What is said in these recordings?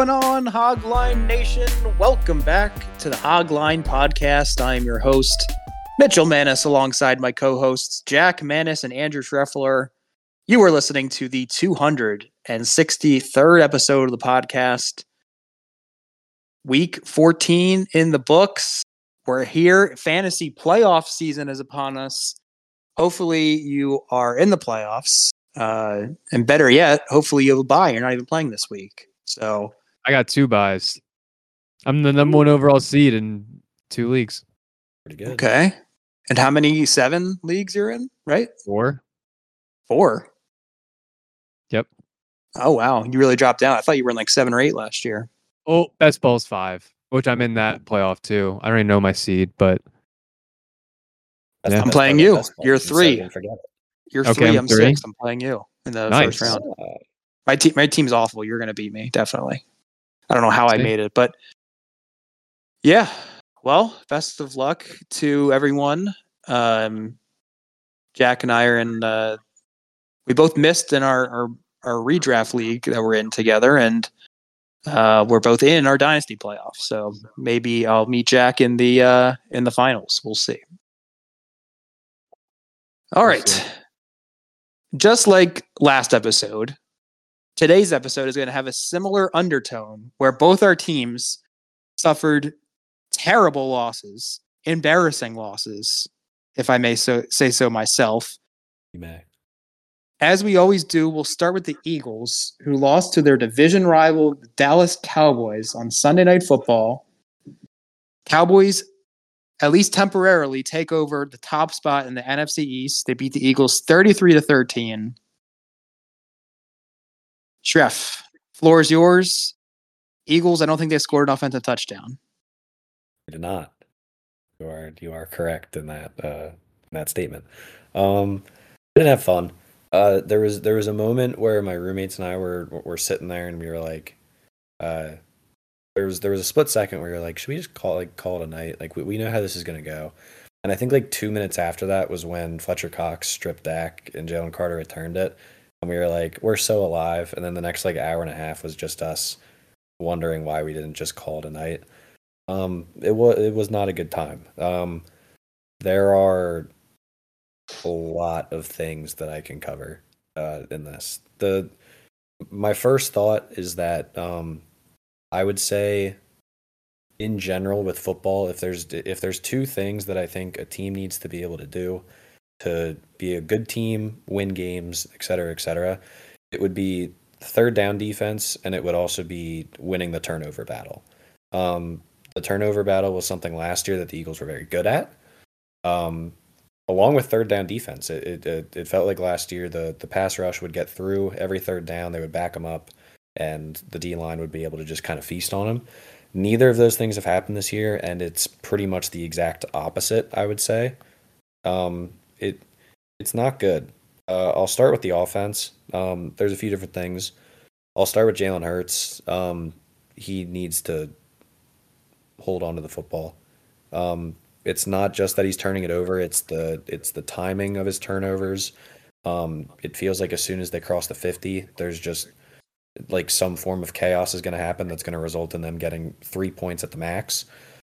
Going on, Hogline Nation? Welcome back to the Hogline Podcast. I am your host, Mitchell Manis, alongside my co hosts, Jack Manis and Andrew Schreffler. You are listening to the 263rd episode of the podcast. Week 14 in the books. We're here. Fantasy playoff season is upon us. Hopefully, you are in the playoffs. Uh, and better yet, hopefully you have a buy. You're not even playing this week. So I got two buys. I'm the number one overall seed in two leagues. Pretty good. okay. And how many seven leagues you're in? Right, Four. four. Yep. Oh wow, you really dropped down. I thought you were in like seven or eight last year. Oh, best ball's five, which I'm in that playoff too. I don't even know my seed, but That's Yeah. the I'm playing you. You're three. don't forget it. You're Okay, three. I'm I'm three. six. I'm playing you in the Nice. first round. My team, my team's awful. You're gonna beat me definitely. I don't know how I made it, but yeah. Well, best of luck to everyone. Um, Jack and I are in. Uh, we both missed in our, our our redraft league that we're in together, and uh, we're both in our dynasty playoff. So maybe I'll meet Jack in the uh, in the finals. We'll see. All right. Just like last episode, today's episode is going to have a similar undertone where both our teams suffered terrible losses, embarrassing losses, if I may so say so myself. you may. As we always do, we'll start with the Eagles, who lost to their division rival, the Dallas Cowboys, on Sunday Night Football. Cowboys, at least temporarily, take over the top spot in the NFC East. They beat the Eagles 33 to 13. Shreff, floor is yours. Eagles, I don't think they scored an offensive touchdown. You did not. You are you are correct in that uh, in that statement. Um, didn't have fun. Uh, there was there was a moment where my roommates and I were were sitting there and we were like, uh, there was there was a split second where we were like, should we just call like call it a night? Like we, we know how this is gonna go. And I think like two minutes after that was when Fletcher Cox stripped Dak and Jalen Carter returned it, and we were like, we're so alive. And then the next like hour and a half was just us wondering why we didn't just call tonight. Um, it was it was not a good time. Um, there are a lot of things that I can cover uh, in this. The my first thought is that um, I would say, in general, with football, if there's if there's two things that I think a team needs to be able to do to be a good team, win games, et cetera, et cetera, it would be third down defense, and it would also be winning the turnover battle. Um, the turnover battle was something last year that the Eagles were very good at. Um, along with third down defense, it, it, it, felt like last year the, the pass rush would get through every third down, they would back them up, and the D line would be able to just kind of feast on them. Neither of those things have happened this year, and it's pretty much the exact opposite, I would say. Um, it it's not good. Uh, I'll start with the offense. Um, there's a few different things. I'll start with Jalen Hurts. Um, he needs to hold on to the football. Um, it's not just that he's turning it over; it's the it's the timing of his turnovers. Um, it feels like as soon as they cross the fifty, there's just like some form of chaos is going to happen that's going to result in them getting three points at the max.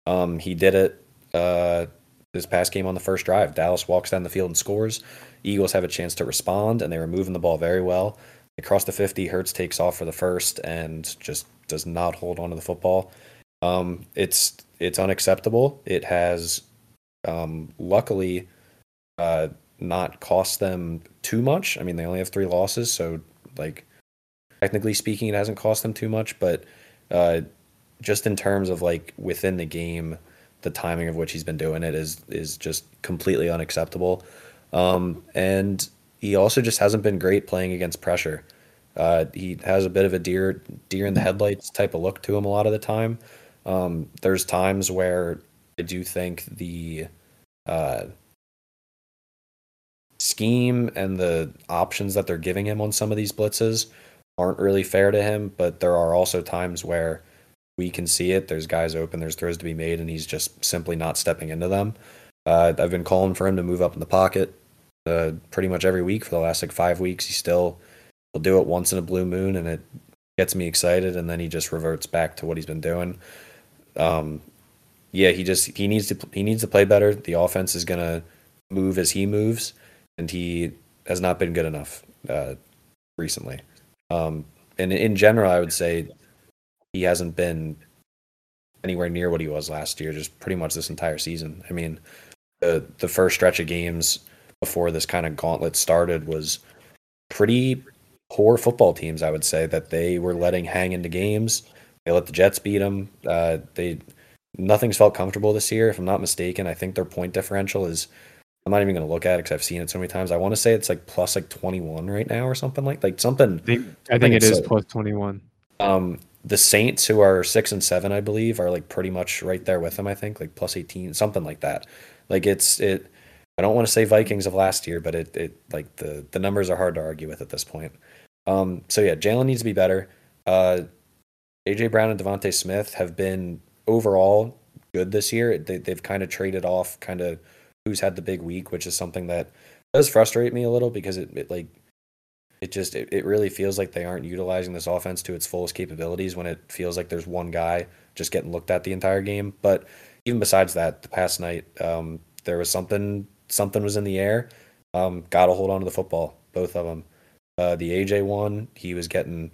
Um, he did it uh, this past game on the first drive. Dallas walks down the field and scores. Eagles have a chance to respond, and they were moving the ball very well. They cross the 50. Hurts takes off for the first and just does not hold on to the football. Um, it's it's unacceptable. It has um, luckily uh, not cost them too much. I mean, they only have three losses, so like technically speaking, it hasn't cost them too much. But uh, just in terms of like within the game, the timing of which he's been doing it is is just completely unacceptable. Um, and he also just hasn't been great playing against pressure. Uh, he has a bit of a deer deer in the headlights type of look to him a lot of the time. Um, there's times where I do think the uh, scheme and the options that they're giving him on some of these blitzes aren't really fair to him. But there are also times where we can see it. There's guys open, there's throws to be made, and he's just simply not stepping into them. Uh, I've been calling for him to move up in the pocket uh, pretty much every week for the last like five weeks. He still will do it once in a blue moon, and it gets me excited, and then he just reverts back to what he's been doing. Um, yeah, he just he needs to he needs to play better. The offense is gonna move as he moves, and he has not been good enough uh, recently. Um, and in general, I would say he hasn't been anywhere near what he was last year. Just pretty much this entire season. I mean, the the first stretch of games before this kind of gauntlet started was pretty poor football teams. I would say that they were letting hang into games. They let the Jets beat them. Uh, they nothing's felt comfortable this year. If I'm not mistaken, I think their point differential is. I'm not even going to look at it because I've seen it so many times. I want to say it's like plus like 21 right now or something like like something. I think, I think it is so. plus 21. Um, the Saints, who are six and seven, I believe, are like pretty much right there with them. I think like plus 18, something like that. Like it's it. I don't want to say Vikings of last year, but it it like the the numbers are hard to argue with at this point. Um, so yeah, Jalen needs to be better. Uh, AJ Brown and DeVonta Smith have been overall good this year. They, they've kind of traded off kind of who's had the big week, which is something that does frustrate me a little because it, it like it just it, it really feels like they aren't utilizing this offense to its fullest capabilities when it feels like there's one guy just getting looked at the entire game. But even besides that, the past night um, there was something something was in the air. Um, got to hold on to the football, both of them. Uh, the AJ one, he was getting,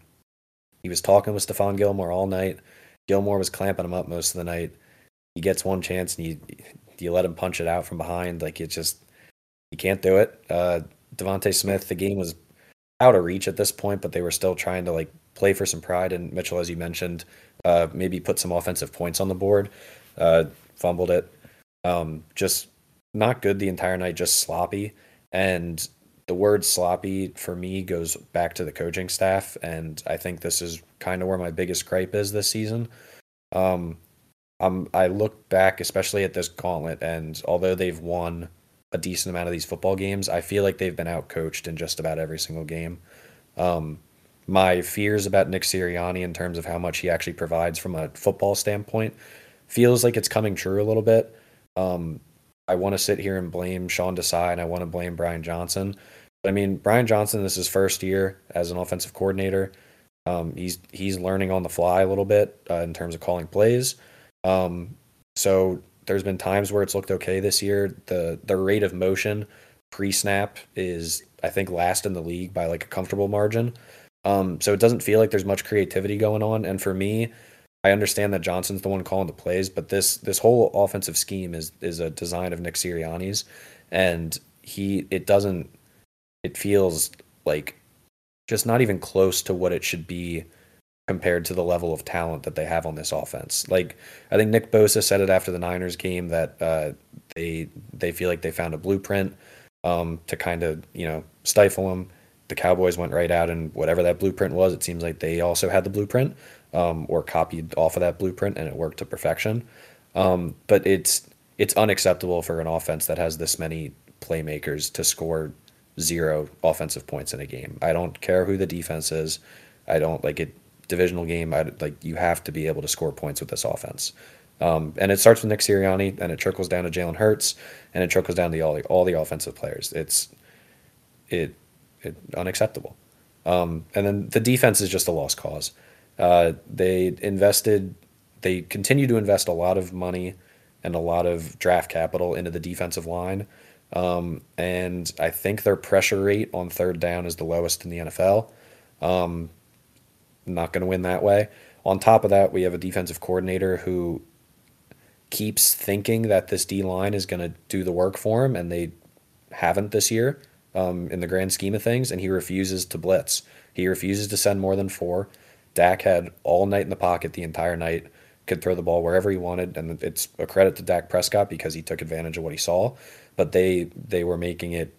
he was talking with Stephon Gilmore all night. Gilmore was clamping him up most of the night. He gets one chance and you you let him punch it out from behind. Like it just you can't do it. Uh, DeVonta Smith, the game was out of reach at this point, but they were still trying to like play for some pride. And Mitchell, as you mentioned, uh, maybe put some offensive points on the board. Uh, fumbled it. Um, just not good the entire night. Just sloppy. And the word sloppy for me goes back to the coaching staff, and I think this is kind of where my biggest gripe is this season. Um, I'm, I look back, especially at this gauntlet, and although they've won a decent amount of these football games, I feel like they've been outcoached in just about every single game. Um, my fears about Nick Sirianni in terms of how much he actually provides from a football standpoint feels like it's coming true a little bit. Um, I want to sit here and blame Sean Desai and I want to blame Brian Johnson. But I mean, Brian Johnson, this is his first year as an offensive coordinator. Um, he's he's learning on the fly a little bit uh, in terms of calling plays. Um, so there's been times where it's looked okay this year. The the rate of motion pre snap is I think last in the league by like a comfortable margin. Um, so it doesn't feel like there's much creativity going on. And for me, I understand that Johnson's the one calling the plays, but this this whole offensive scheme is is a design of Nick Sirianni's, and he it doesn't it feels like just not even close to what it should be compared to the level of talent that they have on this offense. Like I think Nick Bosa said it after the Niners game that uh, they they feel like they found a blueprint um, to kind of you know stifle them. The Cowboys went right out and whatever that blueprint was, it seems like they also had the blueprint um, or copied off of that blueprint and it worked to perfection. Um, but it's it's unacceptable for an offense that has this many playmakers to score zero offensive points in a game. I don't care who the defense is. I don't like it. Divisional game, I like you have to be able to score points with this offense. Um, and it starts with Nick Sirianni, and it trickles down to Jalen Hurts, and it trickles down to all the all the offensive players. It's it it unacceptable. Um, and then the defense is just a lost cause. Uh, they invested, they continue to invest a lot of money and a lot of draft capital into the defensive line. Um, and I think their pressure rate on third down is the lowest in the NFL. Um, not going to win that way. On top of that, we have a defensive coordinator who keeps thinking that this D line is going to do the work for him, and they haven't this year um, in the grand scheme of things. And he refuses to blitz. He refuses to send more than four. Dak had all night in the pocket the entire night, could throw the ball wherever he wanted, and it's a credit to Dak Prescott because he took advantage of what he saw. But they they were making it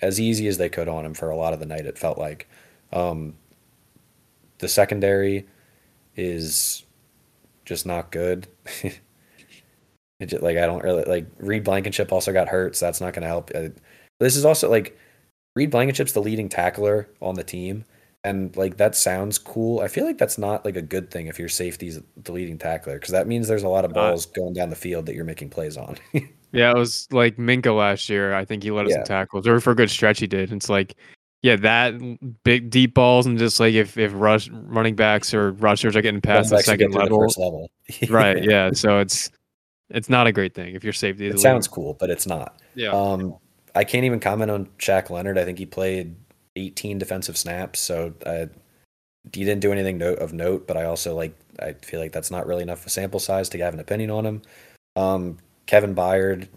as easy as they could on him for a lot of the night. It felt like um, the secondary is just not good. just, like I don't really like Reed Blankenship also got hurt, so that's not going to help. Uh, this is also like Reed Blankenship's the leading tackler on the team, and like that sounds cool. I feel like that's not like a good thing if your safety's the leading tackler because that means there's a lot of balls uh, going down the field that you're making plays on. yeah, it was like Minkah last year. I think he led us yeah. in tackles, or for a good stretch he did. It's like yeah, that big deep balls and just like if if rush running backs or rushers are getting past the second to the level, level. right? Yeah, so it's it's not a great thing if your safety It sounds cool, but it's not. yeah. Um, I can't even comment on Shaq Leonard. I think he played 18 defensive snaps, so uh, he didn't do anything note of note. But I also like I feel like that's not really enough of a sample size to have an opinion on him. Um, Kevin Byard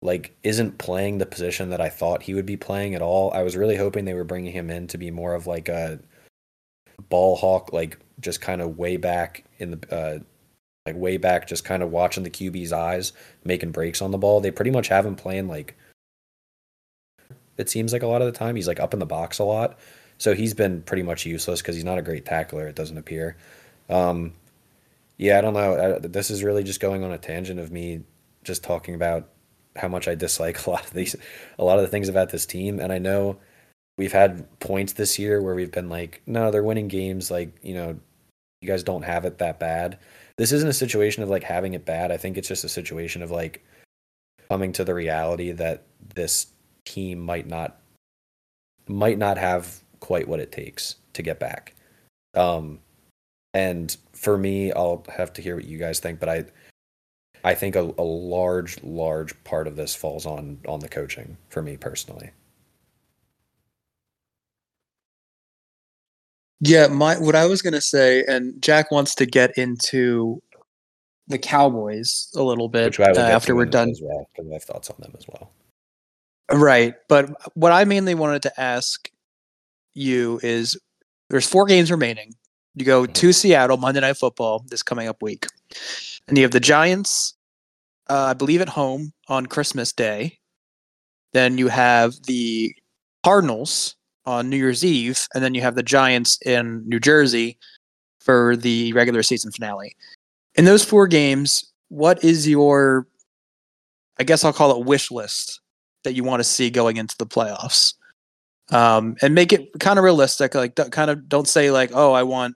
like isn't playing the position that I thought he would be playing at all. I was really hoping they were bringing him in to be more of like a ball hawk, like just kind of way back in the uh, like way back, just kind of watching the QB's eyes, making breaks on the ball. They pretty much have him playing like it seems like a lot of the time he's like up in the box a lot. So he's been pretty much useless because he's not a great tackler. It doesn't appear. Um, yeah, I don't know. I, this is really just going on a tangent of me just talking about how much I dislike a lot of these, a lot of the things about this team. And I know we've had points this year where we've been like, no, they're winning games. Like, you know, you guys don't have it that bad. This isn't a situation of like having it bad. I think it's just a situation of like coming to the reality that this team might not might not have quite what it takes to get back. Um, and for me, I'll have to hear what you guys think, but I I think a, a large, large part of this falls on on the coaching for me personally. Yeah, my what I was gonna say, and Jack wants to get into the Cowboys a little bit Which I will uh, after we're done. as well, I have thoughts on them as well. Right. But what I mainly wanted to ask you is there's four games remaining. You go Mhm. to Seattle Monday Night Football this coming up week. And you have the Giants, uh, I believe, at home on Christmas Day. Then you have the Cardinals on New Year's Eve. And then you have the Giants in New Jersey for the regular season finale. In those four games, what is your, I guess I'll call it wish list that you want to see going into the playoffs um, and make it kind of realistic like kind of don't say like oh i want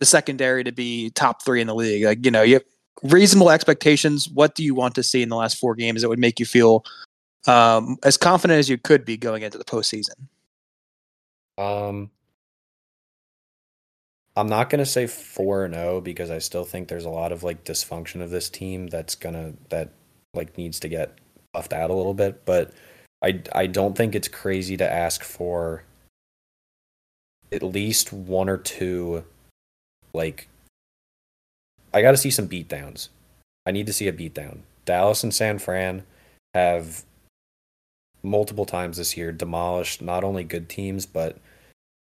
the secondary to be top three in the league like you know you reasonable expectations what do you want to see in the last four games that would make you feel um, as confident as you could be going into the postseason Um, I'm not gonna say four and zero because I still think there's a lot of like dysfunction of this team that's gonna that like needs to get buffed out a little bit. But I I don't think it's crazy to ask for at least one or two like I got to see some beatdowns. I need to see a beatdown. Dallas and San Fran have multiple times this year demolished not only good teams but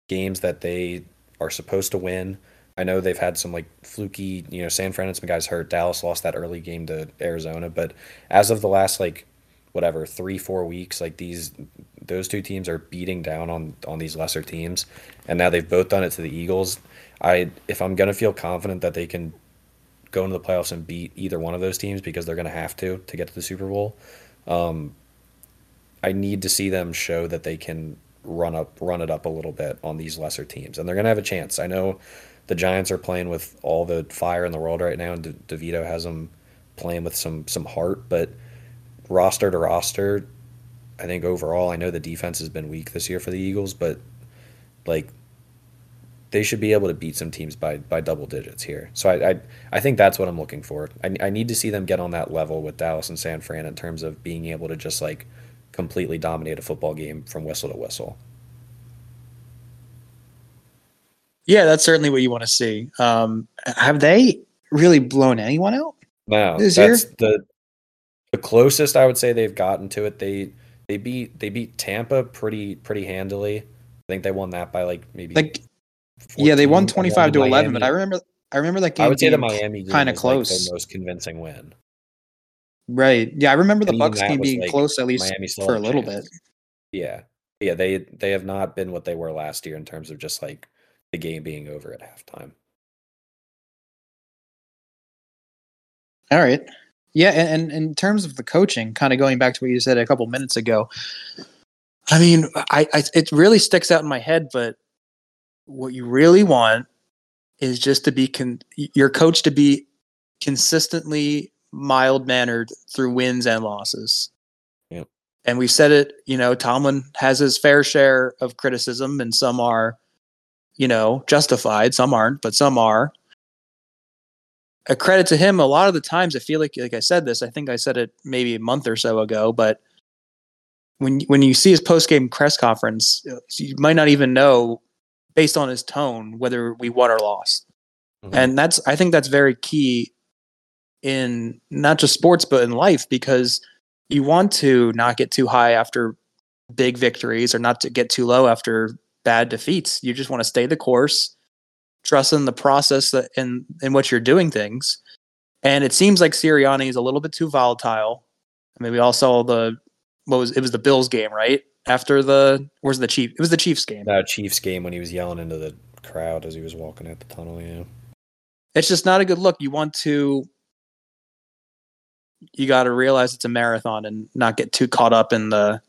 games that they are supposed to win. I know they've had some like fluky, you know, San Fran and some guys hurt. Dallas lost that early game to Arizona, but as of the last like whatever three four weeks, like these those two teams are beating down on on these lesser teams, and now they've both done it to the Eagles. I if I'm gonna feel confident that they can go into the playoffs and beat either one of those teams because they're gonna have to to get to the Super Bowl. Um, I need to see them show that they can run up run it up a little bit on these lesser teams, and they're gonna have a chance. I know the Giants are playing with all the fire in the world right now, and De- DeVito has them playing with some some heart, but roster to roster, I think overall, I know the defense has been weak this year for the Eagles, but like they should be able to beat some teams by by double digits here. So I I, I think that's what I'm looking for. I, I need to see them get on that level with Dallas and San Fran in terms of being able to just like completely dominate a football game from whistle to whistle. yeah that's certainly what you want to see um, have they really blown anyone out No, This that's year? the the closest I would say they've gotten to it. They they beat they beat Tampa pretty pretty handily. I think they won that by like maybe like yeah they won 25 to the 11 but i remember i remember that game I would say the Miami was, like, close. the most convincing win. right yeah i remember the bucks game being like, close at least for a little chance. bit Yeah, yeah, they they have not been what they were last year in terms of just like the game being over at halftime. All right. Yeah, and, and in terms of the coaching, kind of going back to what you said a couple minutes ago, I mean, I, I it really sticks out in my head, but what you really want is just to be con- your coach to be consistently mild mannered through wins and losses. Yep. And we've said it, you know, Tomlin has his fair share of criticism, and some are, you know, justified, some aren't, but some are. A credit to him, a lot of the times I feel like like I said this, I think I said it maybe a month or so ago, but when when you see his post game press conference, you might not even know based on his tone whether we won or lost. Mhm. And that's I think that's very key in not just sports but in life because you want to not get too high after big victories or not to get too low after bad defeats. You just want to stay the course, trust in the process that in in which you're doing things. And it seems like Sirianni is a little bit too volatile. I mean, we all saw the what was it was the Bills game, right? After the where's the Chief? It was the Chiefs game. That Chiefs game when he was yelling into the crowd as he was walking out the tunnel. Yeah. it's just not a good look. You want to you got to realize it's a marathon and not get too caught up in the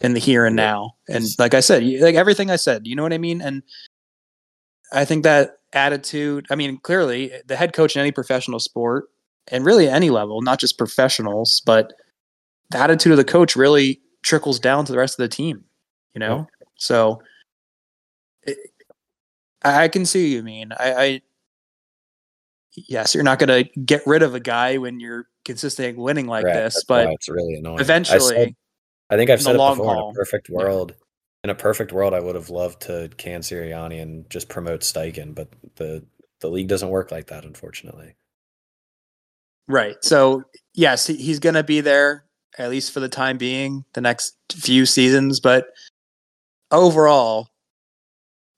in the here and now. And like I said, like everything I said, you know what I mean? And I think that attitude, I mean, clearly the head coach in any professional sport and really any level, not just professionals, but the attitude of the coach really trickles down to the rest of the team, you know? So it, I I can see what you mean. I, I yes, you're not going to get rid of a guy when you're consistently winning like Right, this, that's but it's really annoying. I eventually, said- I think I've said it long before. In a perfect yeah. world, in a perfect world, I would have loved to can Sirianni and just promote Steichen, but the the league doesn't work like that, unfortunately. right. So yes, he's going to be there at least for the time being, the next few seasons. But overall,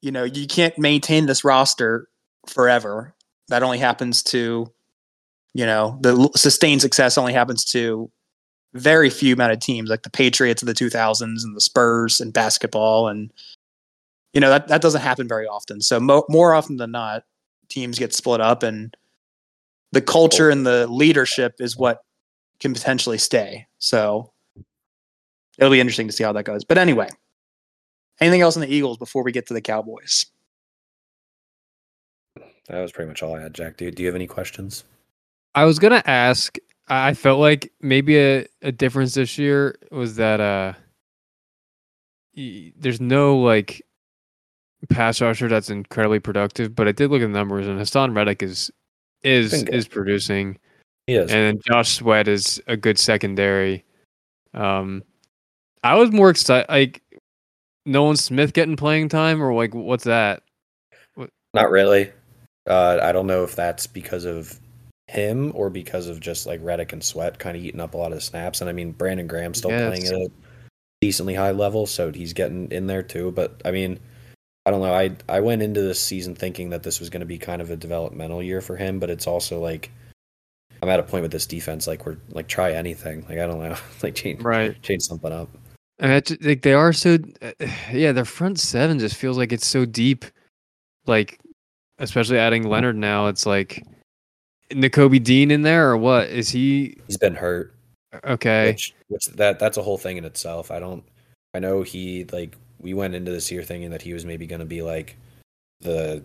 you know, you can't maintain this roster forever. That only happens to, you know, the sustained success only happens to very few amount of teams, like the Patriots of the 2000s and the Spurs and basketball, and you know that that doesn't happen very often. So mo- more often than not, teams get split up, and the culture and the leadership is what can potentially stay. So it'll be interesting to see how that goes. But anyway, anything else on the Eagles before we get to the Cowboys? That was pretty much all I had, Jack. Do, do you have any questions? I was gonna ask. I I felt like maybe a, a difference this year was that uh, y- there's no like pass rusher that's incredibly productive. But I did look at the numbers, and Haason Reddick is is is producing, He is. and Josh Sweat is a good secondary. Um, I was more excited like Nolan Smith getting playing time, or like what's that? Not really. Uh, I don't know if that's because of him or because of just like Reddick and Sweat kind of eating up a lot of snaps. And I mean, Brandon Graham's still Yes. playing at a decently high level, so he's getting in there too. But I mean, I don't know. I I went into this season thinking that this was going to be kind of a developmental year for him, but it's also like I'm at a point with this defense. Like we're like try anything. Like I don't know. like change Right. change something up. And ju- like they are so, uh, yeah, their front seven just feels like it's so deep. Like, especially adding mm-hmm. Leonard now, it's like Nakobe Dean in there or what? Is he He's been hurt. okay? which which that that's a whole thing in itself. I don't I know he like we went into this year thinking that he was maybe going to be like the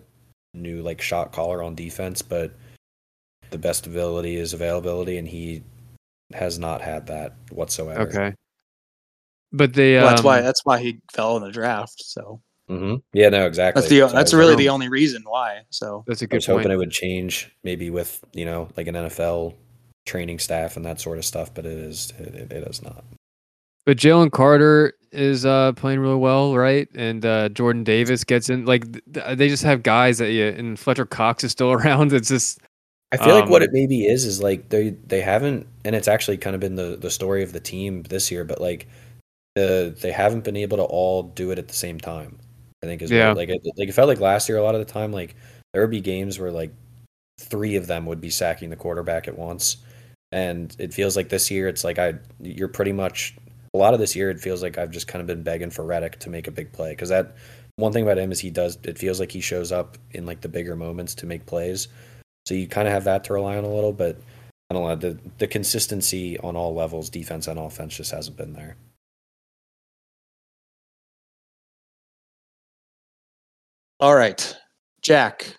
new like shot caller on defense, but the best ability is availability and he has not had that whatsoever. Okay. But they, Well, that's why um, that's why he fell in the draft. So hmm Yeah, no, exactly. that's the So that's really the only reason why. So that's a I good I was hoping it would change maybe with, you know, like an NFL training staff and that sort of stuff, but it is it, it, it is not. But Jalen Carter is uh, playing really well, right? And uh, Jordan Davis gets in. Like th- th- they just have guys that you and Fletcher Cox is still around. It's just I feel like what Um, it maybe is is like they they haven't, and it's actually kind of been the the story of the team this year, but like the they haven't been able to all do it at the same time. I think is what- Yeah. like it, like it felt like last year a lot of the time like there would be games where like three of them would be sacking the quarterback at once, and it feels like this year it's like I you're pretty much a lot of this year it feels like I've just kind of been begging for Reddick to make a big play because that one thing about him is he does it feels like he shows up in like the bigger moments to make plays. So you kind of have that to rely on a little, but I don't know the the consistency on all levels, defense and offense, just hasn't been there. all right, Jack.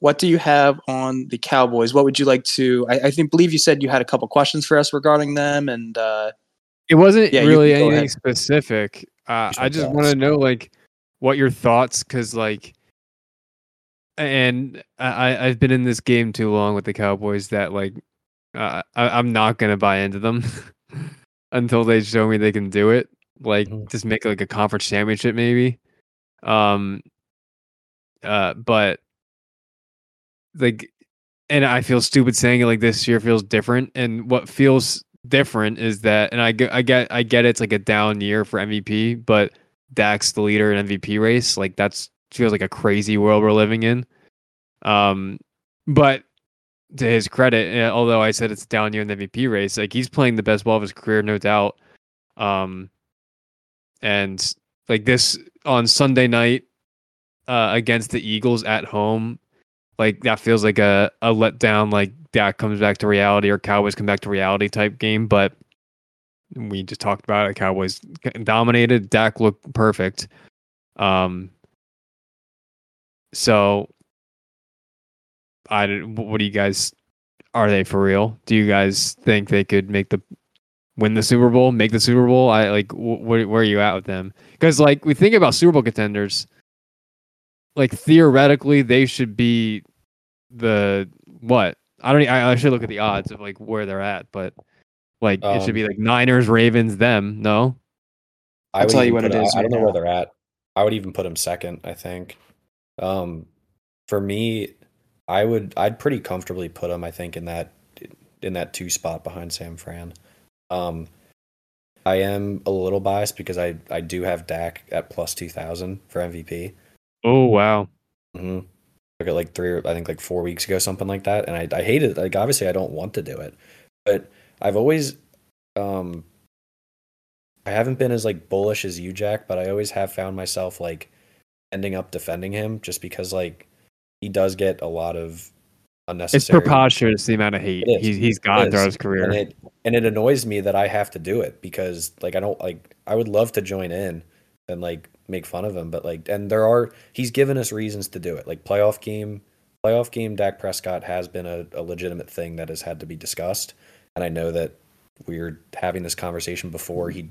What do you have on the Cowboys? What would you like to? I, I think believe you said you had a couple questions for us regarding them, and uh, It wasn't Yeah, really anything ahead. specific. Uh, I just want to know like what your thoughts, because like, and I I've been in this game too long with the Cowboys that like, uh, I, I'm not gonna buy into them until they show me they can do it. Like, Mhm. just make like a conference championship maybe. Um. Uh, but like, and I feel stupid saying it like this year feels different. And what feels different is that, and I get, I get, I get it's like a down year for MVP, but Dak's the leader in MVP race. Like that's feels like a crazy world we're living in. Um, but to his credit, eh, although I said it's down year in the MVP race, like he's playing the best ball of his career, no doubt. Um, and like this on Sunday night uh, against the Eagles at home, like that feels like a a letdown. Like that comes back to reality or Cowboys come back to reality type game. But we just talked about it. Cowboys dominated. Dak looked perfect. Um. So, I don't- what do you guys? Are they for real? Do you guys think they could make the win the Super Bowl, make the Super Bowl? I like wh- where where are you at with them? Because like we think about Super Bowl contenders, like theoretically they should be the what? I don't. I, I should look at the odds of like where they're at, but like it should Um, be like Niners, Ravens, them. No, I I'll would tell you what it is. I- is I, don't right know where they're at. I would even put them second. I think. Um, for me, I would. I'd pretty comfortably put him. I think in that in that two spot behind San Fran. Um, I am a little biased because I I do have Dak at plus two thousand for MVP. oh wow, Mm-hmm. Took it like three, or I think like four weeks ago, something like that. And I, I hate it. Like obviously, I don't want to do it, but I've always, um, I haven't been as like bullish as you, Jack. But I always have found myself like ending up defending him just because like he does get a lot of unnecessary. it's preposterous the amount of hate he's he's gotten throughout his career. and it and it annoys me that I have to do it because like I don't like I would love to join in and like make fun of him, but like and there are he's given us reasons to do it. Like playoff game, playoff game, Dak Prescott has been a, a legitimate thing that has had to be discussed, and I know that we're having this conversation before he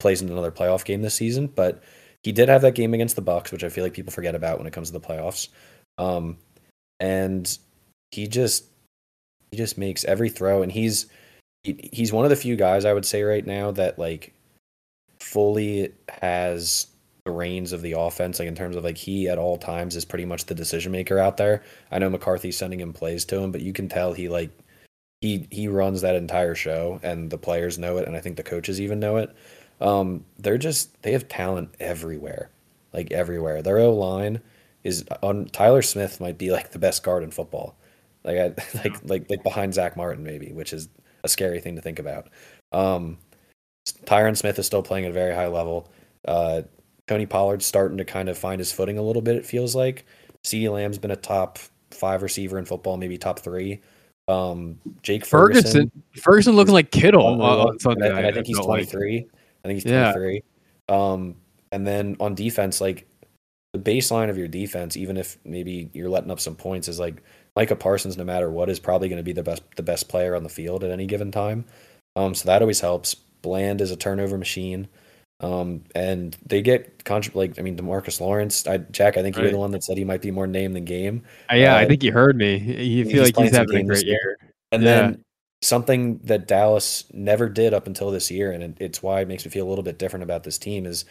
plays in another playoff game this season, but he did have that game against the Bucks, which I feel like people forget about when it comes to the playoffs. Um, and he just he just makes every throw, and he's he- he's one of the few guys I would say right now that like fully has the reins of the offense, like in terms of like he at all times is pretty much the decision maker out there. I know McCarthy's sending him plays to him, but you can tell he like he he runs that entire show, and the players know it, and I think the coaches even know it. Um, they're just they have talent everywhere, like everywhere. Their O line is on Tyler Smith might be like the best guard in football, like I, like like like behind Zack Martin maybe, which is a scary thing to think about. Um, Tyron Smith is still playing at a very high level. Uh, Tony Pollard's starting to kind of find his footing a little bit. It feels like CeeDee Lamb's been a top five receiver in football, maybe top three. Um, Jake Ferguson, Ferguson, Ferguson looking like Kittle uh, and I, and I think he's felt like. 23. I think he's Yeah. 23. Um, and then on defense, like the baseline of your defense, even if maybe you're letting up some points, is like Micah Parsons, no matter what, is probably going to be the best the best player on the field at any given time. Um, so that always helps. Bland is a turnover machine. Um, and they get contra- like I mean Demarcus Lawrence. I, Jack, I think you were the one that said he might be more name than game. Uh, yeah, I uh, think you heard me. You feel like he's having a great year. year. And Yeah. then something that Dallas never did up until this year, and it's why it makes me feel a little bit different about this team, is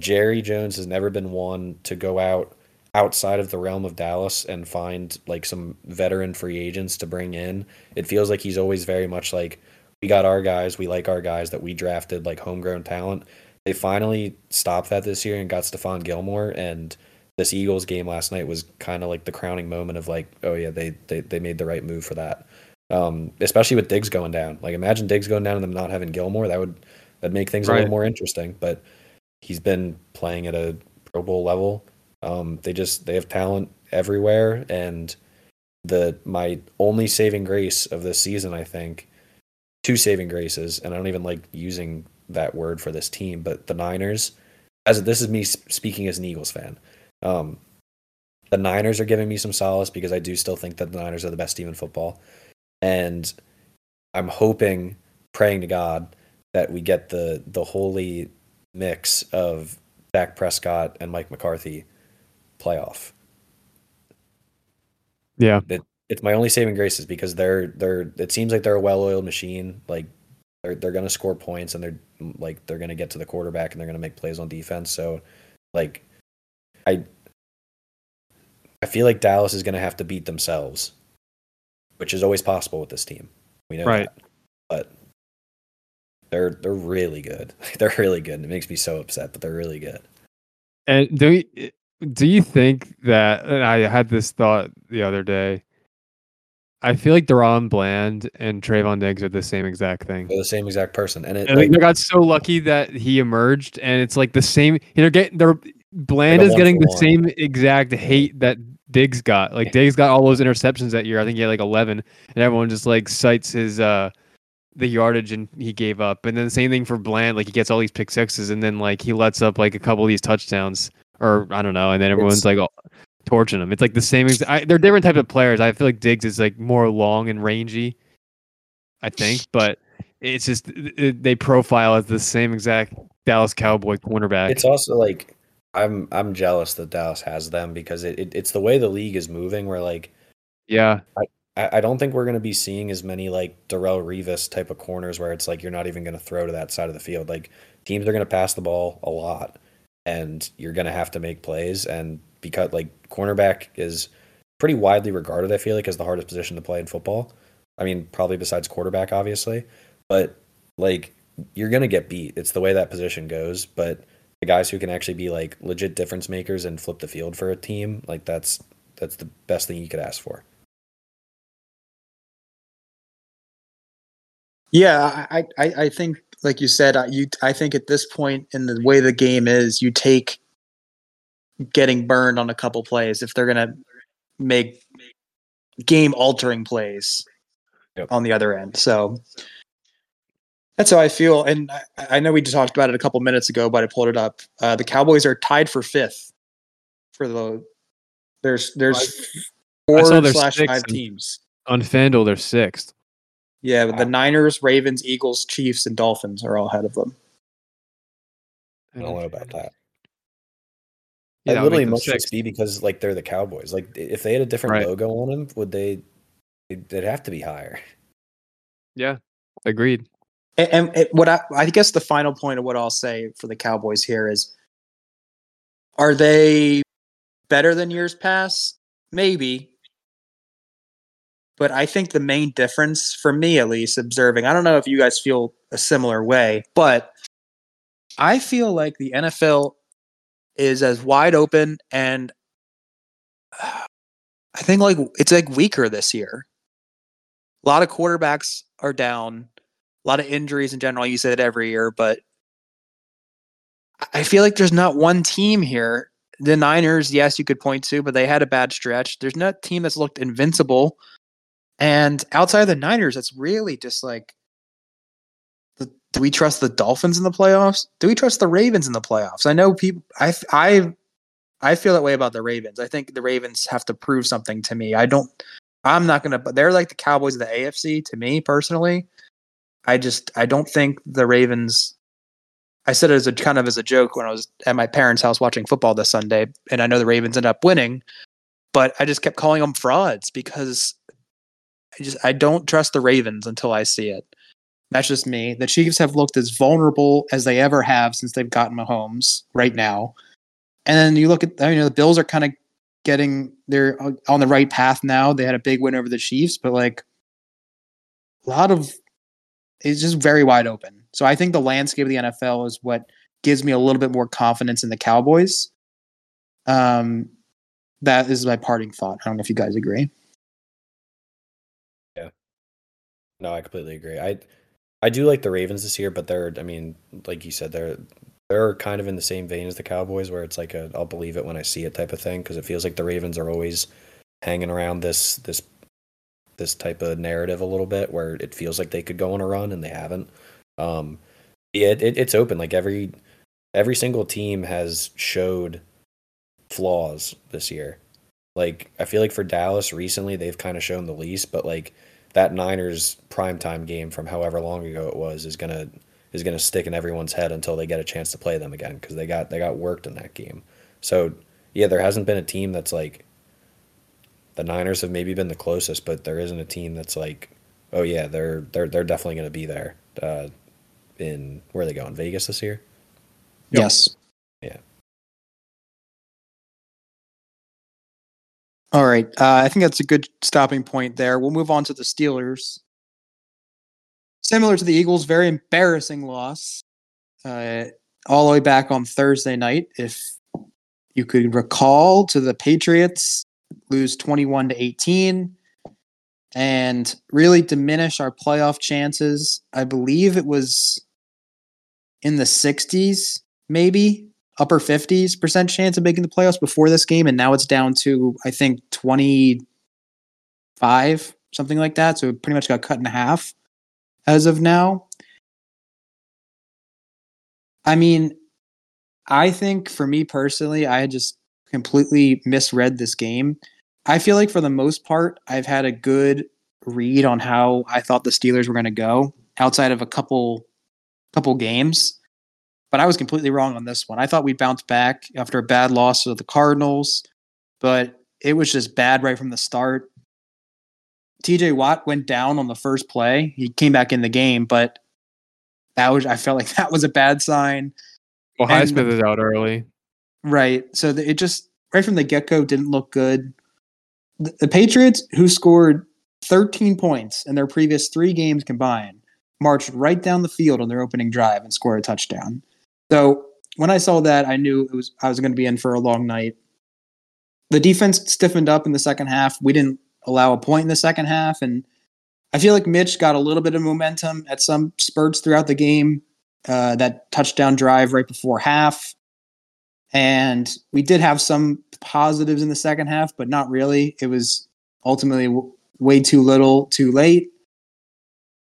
Jerry Jones has never been one to go out outside of the realm of Dallas and find like some veteran free agents to bring in. It feels like he's always very much like, we got our guys, we like our guys that we drafted, like homegrown talent. They finally stopped that this year and got Stephon Gilmore and this Eagles game last night was kind of like the crowning moment of like, oh yeah, they they, they made the right move for that. Um, especially with Diggs going down. Like imagine Diggs going down and them not having Gilmore. That would that'd make things a Right. little more interesting. But he's been playing at a Pro Bowl level. Um, they just they have talent everywhere, and the my only saving grace of this season, I think, two saving graces, and I don't even like using that word for this team, but the Niners. As this is me speaking as an Eagles fan, um, the Niners are giving me some solace because I do still think that the Niners are the best team in football, and I'm hoping, praying to God that we get the the holy mix of Dak Prescott and Mike McCarthy playoff. Yeah. It, it's my only saving grace is because they're they're it seems like they're a well-oiled machine. Like they're they're gonna score points and they're like they're gonna get to the quarterback and they're gonna make plays on defense. So like I I feel like Dallas is gonna have to beat themselves, which is always possible with this team. We know Right. that. But they're they're really good. They're really good. It makes me so upset, but they're really good. And do you, do you think that and I had this thought the other day? I feel like DaRon Bland and Trevon Diggs are the same exact thing. They're the same exact person. And it And like, they got so lucky that he emerged, and it's like the same. They're getting they're Bland Like is getting the one. same exact hate that Diggs got. Like Diggs got all those interceptions that year. I think he had like eleven, and everyone just like cites his uh the yardage and he gave up. And then the same thing for Bland. Like he gets all these pick sixes, and then like he lets up like a couple of these touchdowns, or I don't know. And then everyone's It's- like all, torching him. It's like the same. Ex- I, they're different type of players. I feel like Diggs is like more long and rangy. I think, but it's just it, they profile as the same exact Dallas Cowboy cornerback. It's also like I'm I'm jealous that Dallas has them because it, it it's the way the league is moving. Where like yeah, I, I don't think we're gonna be seeing as many like Darrelle Revis type of corners where it's like you're not even gonna throw to that side of the field. Like teams are gonna pass the ball a lot, and you're gonna have to make plays. And because like cornerback is pretty widely regarded, I feel like as the hardest position to play in football. I mean, probably besides quarterback, obviously, but like you're gonna get beat. It's the way that position goes. But the guys who can actually be like legit difference makers and flip the field for a team, like that's that's the best thing you could ask for. Yeah, I, I, I think, like you said, I, you, I think at this point in the way the game is, you take getting burned on a couple plays if they're gonna make game altering plays Yep. on the other end. So that's how I feel. And I, I know we just talked about it a couple minutes ago, but I pulled it up. Uh, the Cowboys are tied for fifth for the. There's there's I saw four slash five teams. on Fanduel they're sixth. Yeah, but the Niners, Ravens, Eagles, Chiefs, and Dolphins are all ahead of them. I don't know about that. Yeah, I that literally make must just be because like they're the Cowboys. Like if they had a different Right. logo on them, would they? They'd have to be higher. Yeah, agreed. And, and it, what I, I guess the final point of what I'll say for the Cowboys here is, are they better than years past? Maybe. But I think the main difference, for me at least, observing, I don't know if you guys feel a similar way, but I feel like the NFL is as wide open and I think like it's like weaker this year. A lot of quarterbacks are down, a lot of injuries in general. You that every year, but I- feel like there's not one team here. The Niners, yes, you could point to, but they had a bad stretch. There's not team that's looked invincible. And outside of the Niners, it's really just like, do we trust the Dolphins in the playoffs? Do we trust the Ravens in the playoffs? I know people. I I I feel that way about the Ravens. I think the Ravens have to prove something to me. I don't. I'm not gonna. They're like the Cowboys of the AFC to me personally. I just I don't think the Ravens. I said it as a kind of as a joke when I was at my parents' house watching football this Sunday, and I know the Ravens ended up winning, but I just kept calling them frauds because I just I don't trust the Ravens until I see it. That's just me. The Chiefs have looked as vulnerable as they ever have since they've gotten Mahomes right now. And then you look at, you know the Bills are kind of getting, they're on the right path now. They had a big win over the Chiefs, but like a lot of, it's just very wide open. So I think the landscape of the NFL is what gives me a little bit more confidence in the Cowboys. Um, that is my parting thought. I don't know if you guys agree. Yeah. No, I completely agree. I I do like the Ravens this year, but they're I mean, like you said, they're they're kind of in the same vein as the Cowboys, where it's like a I'll believe it when I see it type of thing, because it feels like the Ravens are always hanging around this this this type of narrative a little bit, where it feels like they could go on a run and they haven't. Um, it, it, it's open. Like every every single team has showed flaws this year. Like I feel like for Dallas recently, they've kind of shown the least, but like that Niners primetime game from however long ago it was is gonna is to stick in everyone's head until they get a chance to play them again because they got they got worked in that game. So yeah, there hasn't been a team that's like the Niners have maybe been the closest, but there isn't a team that's like, oh yeah, they're they're they're definitely going to be there. Uh, in where are they going? Vegas this year? Yep. Yes. Yeah. All right. Uh, I think that's a good stopping point there. We'll move on to the Steelers. Similar to the Eagles, very embarrassing loss. Uh, all the way back on Thursday night, if you could recall, to the Patriots, lose 21 to 18 and really diminish our playoff chances. I believe it was in the 60s, maybe upper 50s percent chance of making the playoffs before this game. And now it's down to, I think, 25, something like that. So it pretty much got cut in half as of now. I mean, I think for me personally, I had just completely misread this game. I feel like for the most part, I've had a good read on how I thought the Steelers were going to go outside of a couple couple games. But I was completely wrong on this one. I thought we'd bounce back after a bad loss to the Cardinals, but it was just bad right from the start. TJ Watt went down on the first play. He came back in the game, but that was I felt like that was a bad sign. Well, Highsmith is out early. Right. So the, it just right from the get go didn't look good. The, the Patriots, who scored 13 points in their previous three games combined, marched right down the field on their opening drive and scored a touchdown. So when I saw that, I knew it was I was going to be in for a long night. The defense stiffened up in the second half. We didn't allow a point in the second half, and I feel like Mitch got a little bit of momentum at some spurts throughout the game. Uh, that touchdown drive right before half, and we did have some positives in the second half, but not really. It was ultimately w- way too little, too late.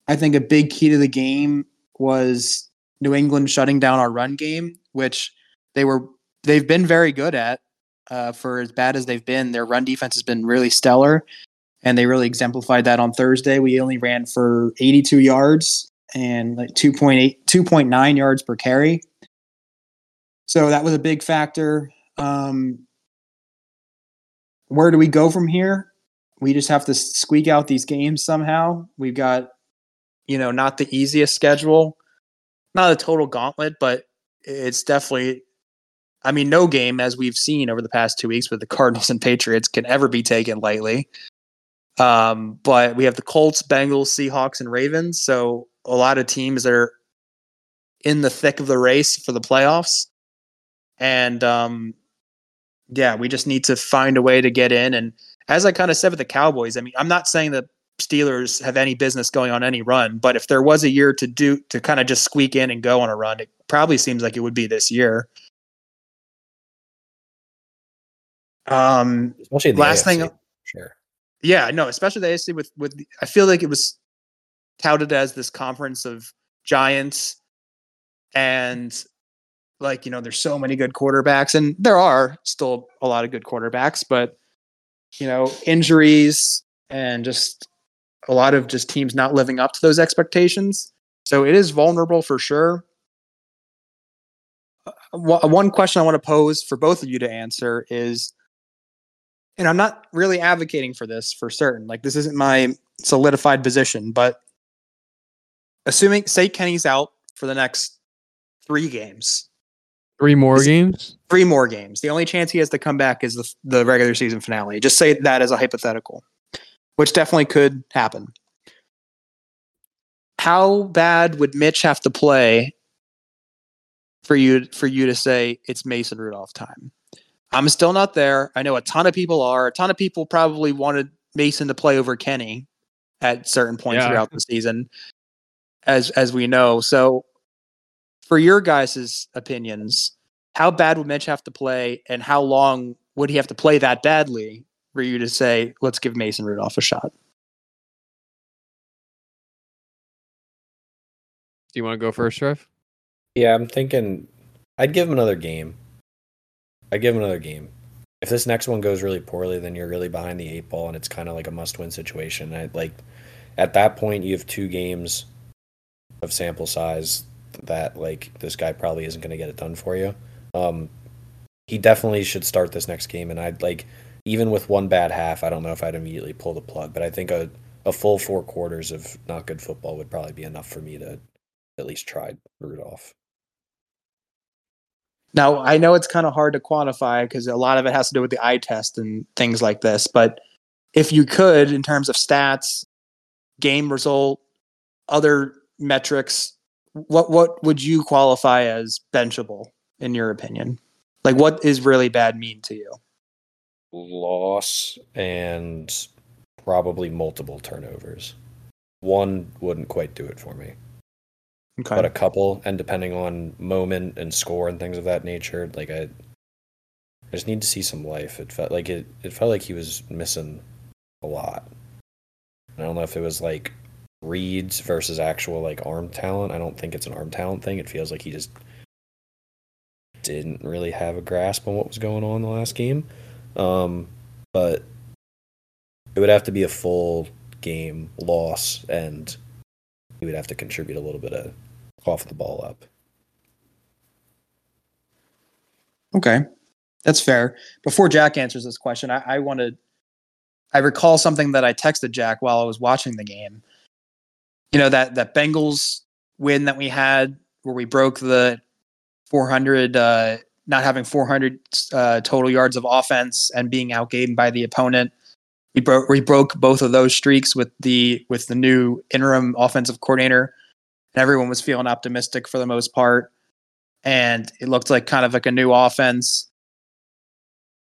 I think a big key to the game was New England shutting down our run game, which they were they've been very good at. Uh, for as bad as they've been, their run defense has been really stellar, and they really exemplified that on Thursday. We only ran for 82 yards and like 2.8 2.9 yards per carry. So that was a big factor. Um, where do we go from here? We just have to squeak out these games somehow. We've got, you know, not the easiest schedule not a total gauntlet, but it's definitely. I mean, no game, as we've seen over the past two weeks with the Cardinals and Patriots, can ever be taken lightly. Um, but we have the Colts, Bengals, Seahawks, and Ravens. So a lot of teams that are in the thick of the race for the playoffs. And um, yeah, we just need to find a way to get in. And as I kind of said with the Cowboys, I mean, I'm not saying that Steelers have any business going on any run. But if there was a year to do to kind of just squeak in and go on a run, it probably seems like it would be this year. Um, especially last AFC, thing, sure. Yeah, no, especially the AFC with with I feel like it was touted as this conference of giants, and like you know, there's so many good quarterbacks, and there are still a lot of good quarterbacks, but you know, injuries and just a lot of just teams not living up to those expectations. So it is vulnerable for sure. Uh, one question I want to pose for both of you to answer is, and I'm not really advocating for this for certain, like this isn't my solidified position, but assuming, say, Kenny's out for the next three games. Three more games? Three more games. The only chance he has to come back is the, the regular season finale. Just say that as a hypothetical which definitely could happen. How bad would Mitch have to play for you for you to say it's Mason Rudolph time? I'm still not there. I know a ton of people are. A ton of people probably wanted Mason to play over Kenny at certain points yeah. throughout the season, as as we know. So, for your guys' opinions, how bad would Mitch have to play, and how long would he have to play that badly for you to say, let's give Mason Rudolph a shot? Do you want to go first, Trev? Yeah, I'm thinking I'd give him another game. I'd give him another game. If this next one goes really poorly, then you're really behind the eight ball and it's kind of like a must win situation. I like at that point you have two games of sample size that like this guy probably isn't going to get it done for you. Um, he definitely should start this next game, and I'd like even with one bad half, I don't know if I'd immediately pull the plug, but I think a a full four quarters of not good football would probably be enough for me to at least try Rudolph. Now, I know it's kind of hard to quantify because a lot of it has to do with the eye test and things like this, but if you could, in terms of stats, game result, other metrics, what what would you qualify as benchable in your opinion? Like, what is really bad mean to you? Loss and probably multiple turnovers. One wouldn't quite do it for me. Okay. But a couple, and depending on moment and score and things of that nature, like I, I just need to see some life. It felt like it. It felt like he was missing a lot. I don't know if it was like reads versus actual like arm talent. I don't think it's an arm talent thing. It feels like he just didn't really have a grasp on what was going on in the last game. Um, but it would have to be a full game loss, and he would have to contribute a little bit of off the ball up. Okay, that's fair. Before Jack answers this question, I, I wanted. I recall something that I texted Jack while I was watching the game. You know that that Bengals win that we had, where we broke the 400, uh, not having 400 uh, total yards of offense and being outgained by the opponent. We broke we broke both of those streaks with the with the new interim offensive coordinator, and everyone was feeling optimistic for the most part. And it looked like kind of like a new offense.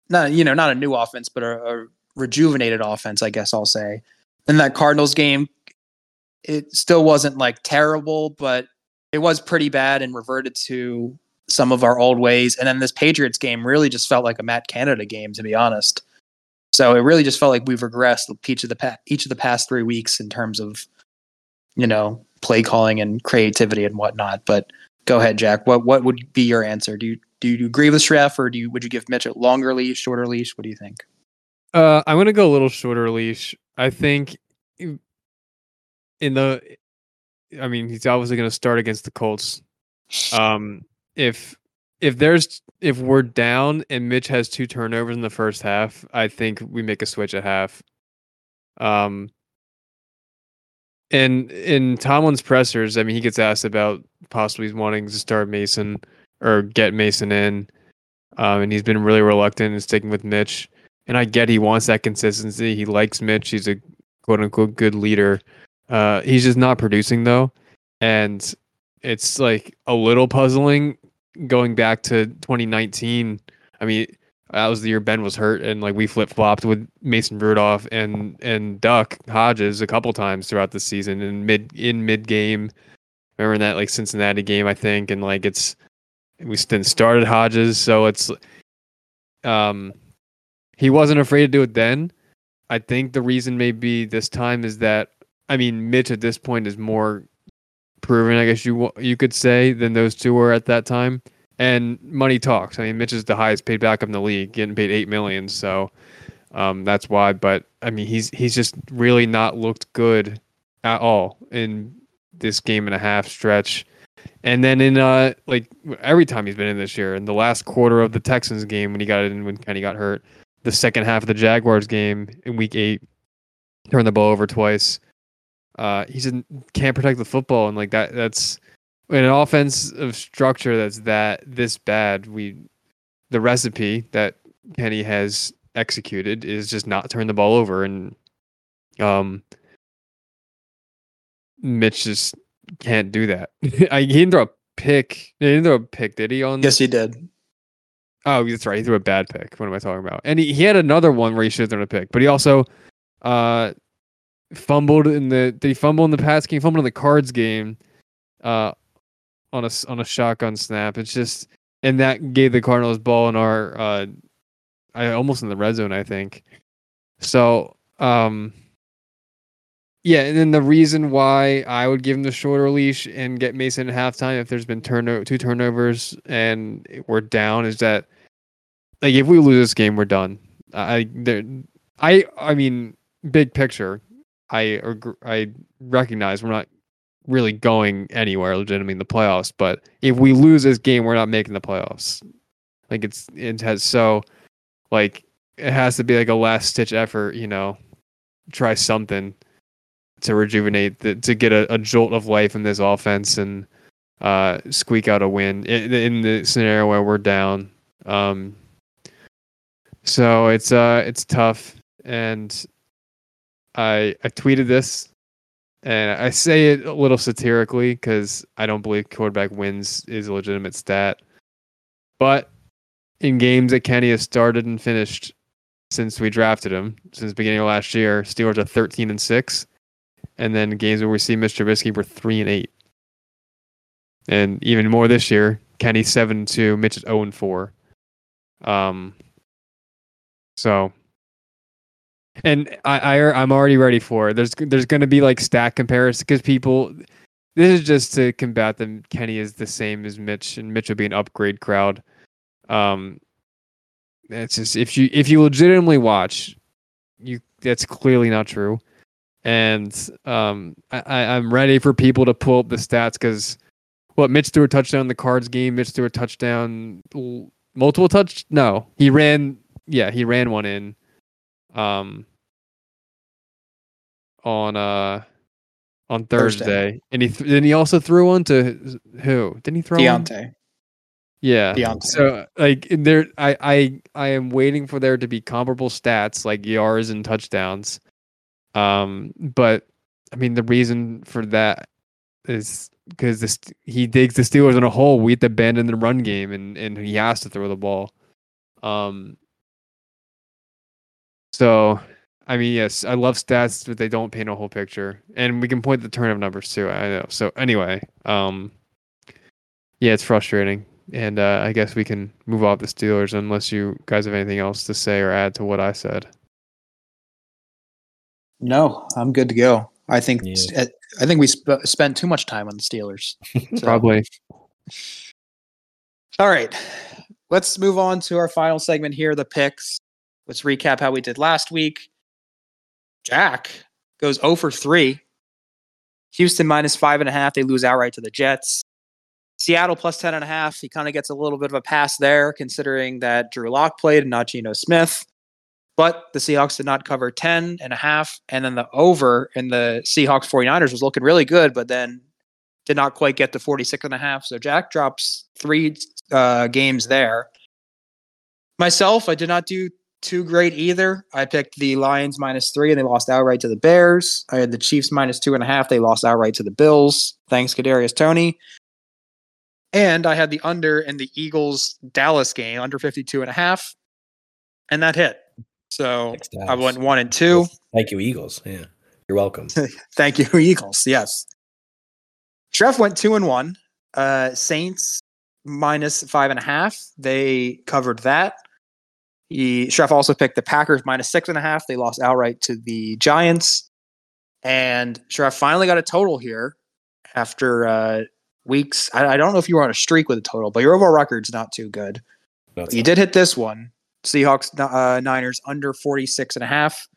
Not you know not a new offense, but a, a rejuvenated offense, I guess I'll say. In that Cardinals game, it still wasn't like terrible, but it was pretty bad and reverted to some of our old ways. And then this Patriots game really just felt like a Matt Canada game, to be honest. So it really just felt like we've regressed each of the pa- each of the past three weeks in terms of, you know, play calling and creativity and whatnot. But go ahead, Jack. What what would be your answer? Do you do you agree with Schreff or do you would you give Mitch a longer leash, shorter leash? What do you think? Uh, I'm gonna go a little shorter leash. I think in the, I mean, he's obviously gonna start against the Colts. Um, if if there's if we're down and Mitch has two turnovers in the first half, I think we make a switch at half. Um, and in Tomlin's pressers, I mean, he gets asked about possibly wanting to start Mason or get Mason in, um, and he's been really reluctant in sticking with Mitch. And I get he wants that consistency. He likes Mitch. He's a quote unquote good leader. Uh, he's just not producing though, and it's like a little puzzling going back to 2019. I mean, that was the year Ben was hurt, and like we flip flopped with Mason Rudolph and and Duck Hodges a couple times throughout the season in mid in mid game. Remember that like Cincinnati game, I think, and like it's we then started Hodges, so it's um he wasn't afraid to do it then. I think the reason maybe this time is that I mean Mitch at this point is more proven, I guess you you could say, than those two were at that time. And money talks. I mean, Mitch is the highest paid backup in the league, getting paid eight million. So um, that's why. But I mean, he's he's just really not looked good at all in this game and a half stretch. And then in uh like every time he's been in this year, in the last quarter of the Texans game when he got in when Kenny got hurt, the second half of the Jaguars game in week eight, turned the ball over twice. Uh, he just can't protect the football, and like that. That's in an offensive structure that's that this bad. We the recipe that Kenny has executed is just not turn the ball over, and um, Mitch just can't do that. I, he didn't throw a pick. He didn't throw a pick, did he? On Yes, he did. Oh, that's right. He threw a bad pick. What am I talking about? And he, he had another one where he should have thrown a pick, but he also uh fumbled in the did he fumble in the pass game, fumbled in the cards game, uh on a on a shotgun snap. It's just and that gave the Cardinals ball in our uh I almost in the red zone, I think. So um yeah, and then the reason why I would give him the shorter leash and get Mason at halftime if there's been turno- two turnovers and we're down is that like if we lose this game, we're done. I there, I I mean, big picture, I I recognize we're not really going anywhere legitimately in the playoffs. But if we lose this game, we're not making the playoffs. Like it's it has so like it has to be like a last stitch effort, you know, try something to rejuvenate the, to get a, a jolt of life in this offense and uh, squeak out a win in, in the scenario where we're down. Um, so it's uh it's tough, and I I tweeted this, and I say it a little satirically because I don't believe quarterback wins is a legitimate stat, but in games that Kenny has started and finished since we drafted him since beginning of last year, Steelers are thirteen and six, and then games where we see Mr. Trubisky, we're three and eight and even more this year. Kenny seven and two, Mitch is zero and four. Um, so, and I, I I'm already ready for it. There's there's going to be like stack comparisons because people. This is just to combat them. Kenny is the same as Mitch, and Mitch will be an upgrade crowd. Um, it's just if you if you legitimately watch, you that's clearly not true. And um, I, I'm ready for people to pull up the stats because what Mitch threw a touchdown in the Cards game. Mitch threw a touchdown, multiple touch. No, he ran. Yeah, he ran one in. Um. On uh, on Thursday, Thursday. and he th- then he also threw one to who? Didn't he throw Diontae? One? Yeah. Diontae. So like there, I I I am waiting for there to be comparable stats like yards and touchdowns. Um, but I mean the reason for that is because this he digs the Steelers in a hole. We have to abandon the run game, and and he has to throw the ball. Um. So, I mean, yes, I love stats, but they don't paint a whole picture, and we can point the turn of numbers too. I know. So anyway, um, yeah, it's frustrating, and uh, I guess we can move off the Steelers unless you guys have anything else to say or add to what I said. No, I'm good to go. I think yeah. I think we sp- spent too much time on the Steelers. So. Probably. All right. Let's move on to our final segment here the picks. Let's recap how we did last week. Jack goes 0 for 3. Houston minus 5.5. They lose outright to the Jets. Seattle plus 10.5. He kind of gets a little bit of a pass there, considering that Drew Lock played and not Geno Smith. But the Seahawks did not cover 10 and a half. And then the over in the Seahawks 49ers was looking really good, but then did not quite get to 46 and a half. So Jack drops three uh, games there. Myself, I did not do too great either. I picked the Lions minus three and they lost outright to the Bears. I had the Chiefs minus two and a half. They lost outright to the Bills. Thanks, Kadarius Toney. And I had the under in the Eagles Dallas game, under 52 and a half. And that hit. So I went one and two. Thank you, Eagles. Yeah, you're welcome. Thank you, Eagles. Yes. Trev went two and one. Uh, Saints minus five and a half. They covered that. He Chef also picked the Packers minus six and a half. They lost outright to the Giants. And Chef finally got a total here after uh, weeks. I, I, don't know if you were on a streak with a total, but your overall record's not too good. you did hit this one. Seahawks uh, Niners under 46 and a half.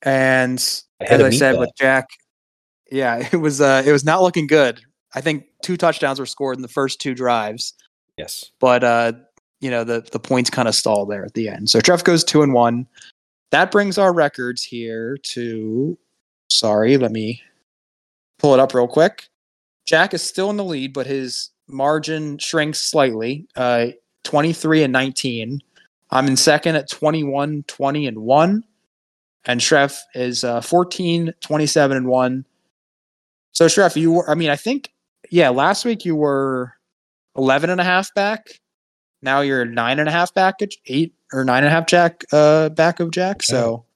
And I as I said that. with Jack, yeah, it was uh, it was not looking good. I think two touchdowns were scored in the first two drives. Yes. But uh, you know, the the points kind of stall there at the end. So Trev goes 2 and 1. That brings our records here to sorry, let me pull it up real quick. Jack is still in the lead, but his margin shrinks slightly. Uh, 23 and 19. I'm in second at 21, 20, and 1. And Shref is uh, 14, 27, and 1. So, Shref, you were, I mean, I think, yeah, last week you were 11 and a half back. Now you're nine and a half back at eight or nine and a half jack uh, back of Jack. So,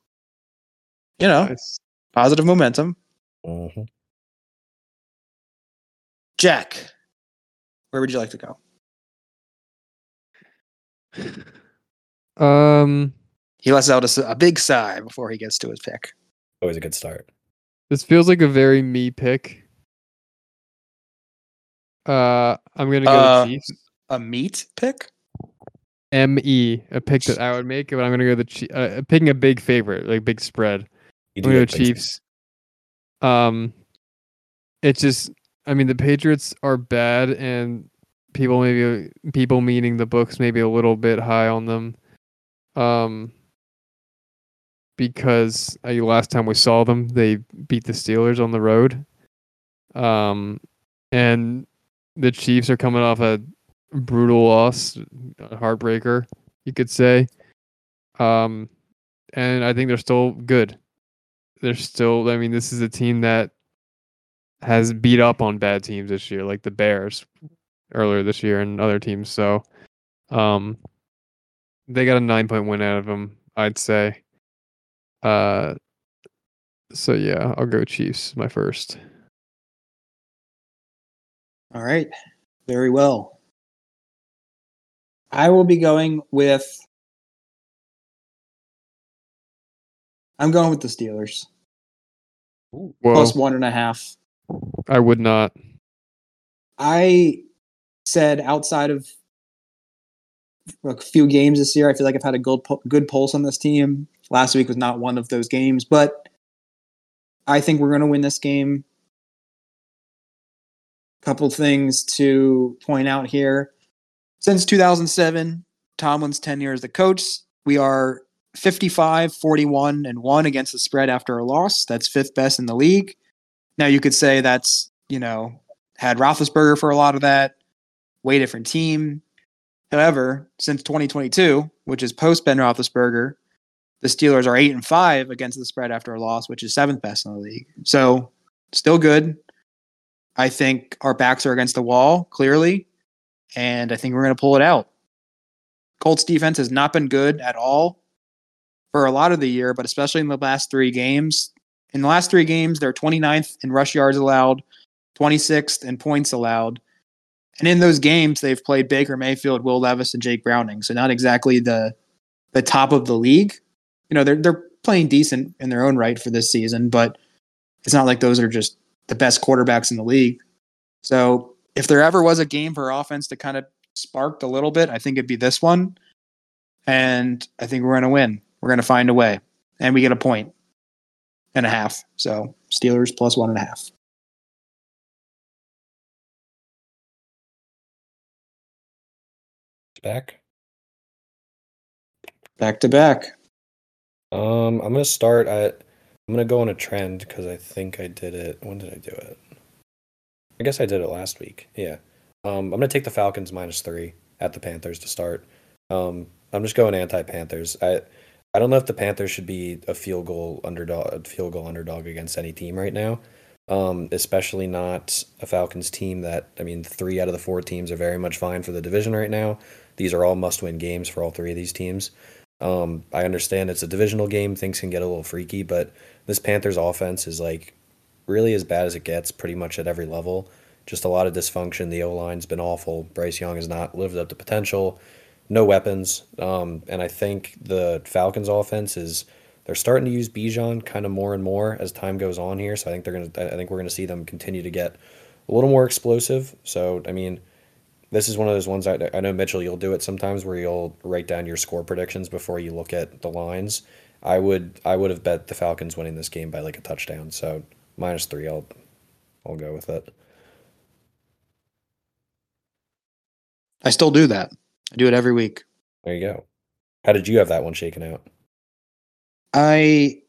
you know, nice. positive momentum. Mm-hmm. Jack, where would you like to go? Um, he lets out a, a big sigh before he gets to his pick. Always a good start. This feels like a very me pick. Uh, I'm gonna go uh, Chiefs. A meat pick. M E, a pick that I would make, but I'm gonna go the Chiefs. Uh, picking a big favorite, like big spread. You I'm gonna go Chiefs. Um, it's just I mean the Patriots are bad and people maybe people meaning the books maybe a little bit high on them. Um because uh, last time we saw them they beat the Steelers on the road. Um and the Chiefs are coming off a brutal loss, heartbreaker, you could say. Um and I think they're still good. They're still I mean this is a team that has beat up on bad teams this year, like the Bears earlier this year and other teams. So, um, they got a nine point win out of them, I'd say. Uh, so yeah, I'll go Chiefs. My first. All right, very well. I will be going with. I'm going with the Steelers. Whoa, Plus one and a half. I would not. I said outside of a few games this year, I feel like I've had a good pu- good pulse on this team. Last week was not one of those games, but I think we're going to win this game. Couple things to point out here. Since 2007, Tomlin's tenure as the coach, we are 55, 41, and 1 against the spread after a loss. That's fifth best in the league. Now you could say that's, you know, had Roethlisberger for a lot of that, way different team. However, since 2022, which is post Ben Roethlisberger, the Steelers are eight and five against the spread after a loss, which is seventh best in the league. So still good. I think our backs are against the wall clearly, and I think we're going to pull it out. Colts defense has not been good at all for a lot of the year, but especially in the last three games. In the last three games, they're 29th in rush yards allowed, 26th in points allowed. And in those games, they've played Baker Mayfield, Will Levis, and Jake Browning. So not exactly the the top of the league. You know, they're they're playing decent in their own right for this season, but it's not like those are just the best quarterbacks in the league. So if there ever was a game for offense to kind of sparked a little bit, I think it'd be this one. And I think we're gonna win. We're gonna find a way. And we get a point and a half. So Steelers plus one and a half. Back. Back to back. Um, I'm gonna start. I I'm gonna go on a trend because I think I did it. When did I do it? I guess I did it last week. Yeah. Um, I'm gonna take the Falcons minus three at the Panthers to start. Um, I'm just going anti-Panthers. I I don't know if the Panthers should be a field goal underdog, field goal underdog against any team right now. Um, especially not a Falcons team that I mean, three out of the four teams are very much fine for the division right now. These are all must-win games for all three of these teams. Um, I understand it's a divisional game; things can get a little freaky, but this Panthers offense is like really as bad as it gets, pretty much at every level. Just a lot of dysfunction. The O line's been awful. Bryce Young has not lived up to potential. No weapons, um, and I think the Falcons' offense is they're starting to use Bijan kind of more and more as time goes on here. So I think they're gonna. I think we're gonna see them continue to get a little more explosive. So I mean, this is one of those ones I, I know Mitchell. You'll do it sometimes where you'll write down your score predictions before you look at the lines. I would I would have bet the Falcons winning this game by like a touchdown. So minus three, I'll I'll go with it. I still do that. I do it every week. There you go. How did you have that one shaken out? I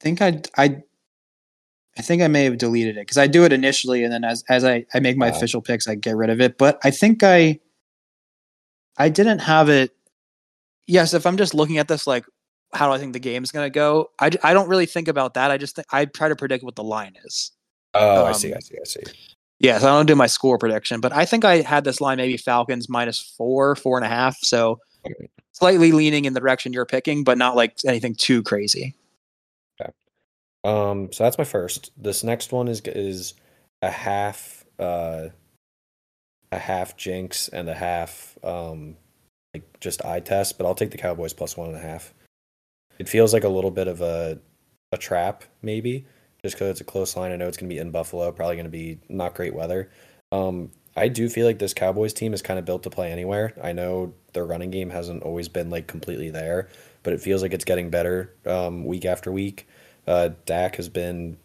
think I I I think I may have deleted it because I do it initially, and then as as I I make my Wow. official picks, I get rid of it. But I think I I didn't have it. Yes, if I'm just looking at this, like how do I think the game's gonna go? I, I don't really think about that. I just think I try to predict what the line is. Oh, I see, I Um, see, I see. Yeah, so I don't do my score prediction, but I think I had this line maybe Falcons minus four, four and a half. So Okay. slightly leaning in the direction you're picking, but not like anything too crazy. Okay. Um, so that's my first. This next one is is a half uh a half jinx and a half um like just eye test, but I'll take the Cowboys plus one and a half. It feels like a little bit of a a trap, maybe, just because it's a close line. I know it's gonna be in Buffalo, probably gonna be not great weather. Um, I do feel like this Cowboys team is kind of built to play anywhere. I know their running game hasn't always been like completely there, but it feels like it's getting better um, week after week. Uh, Dak has been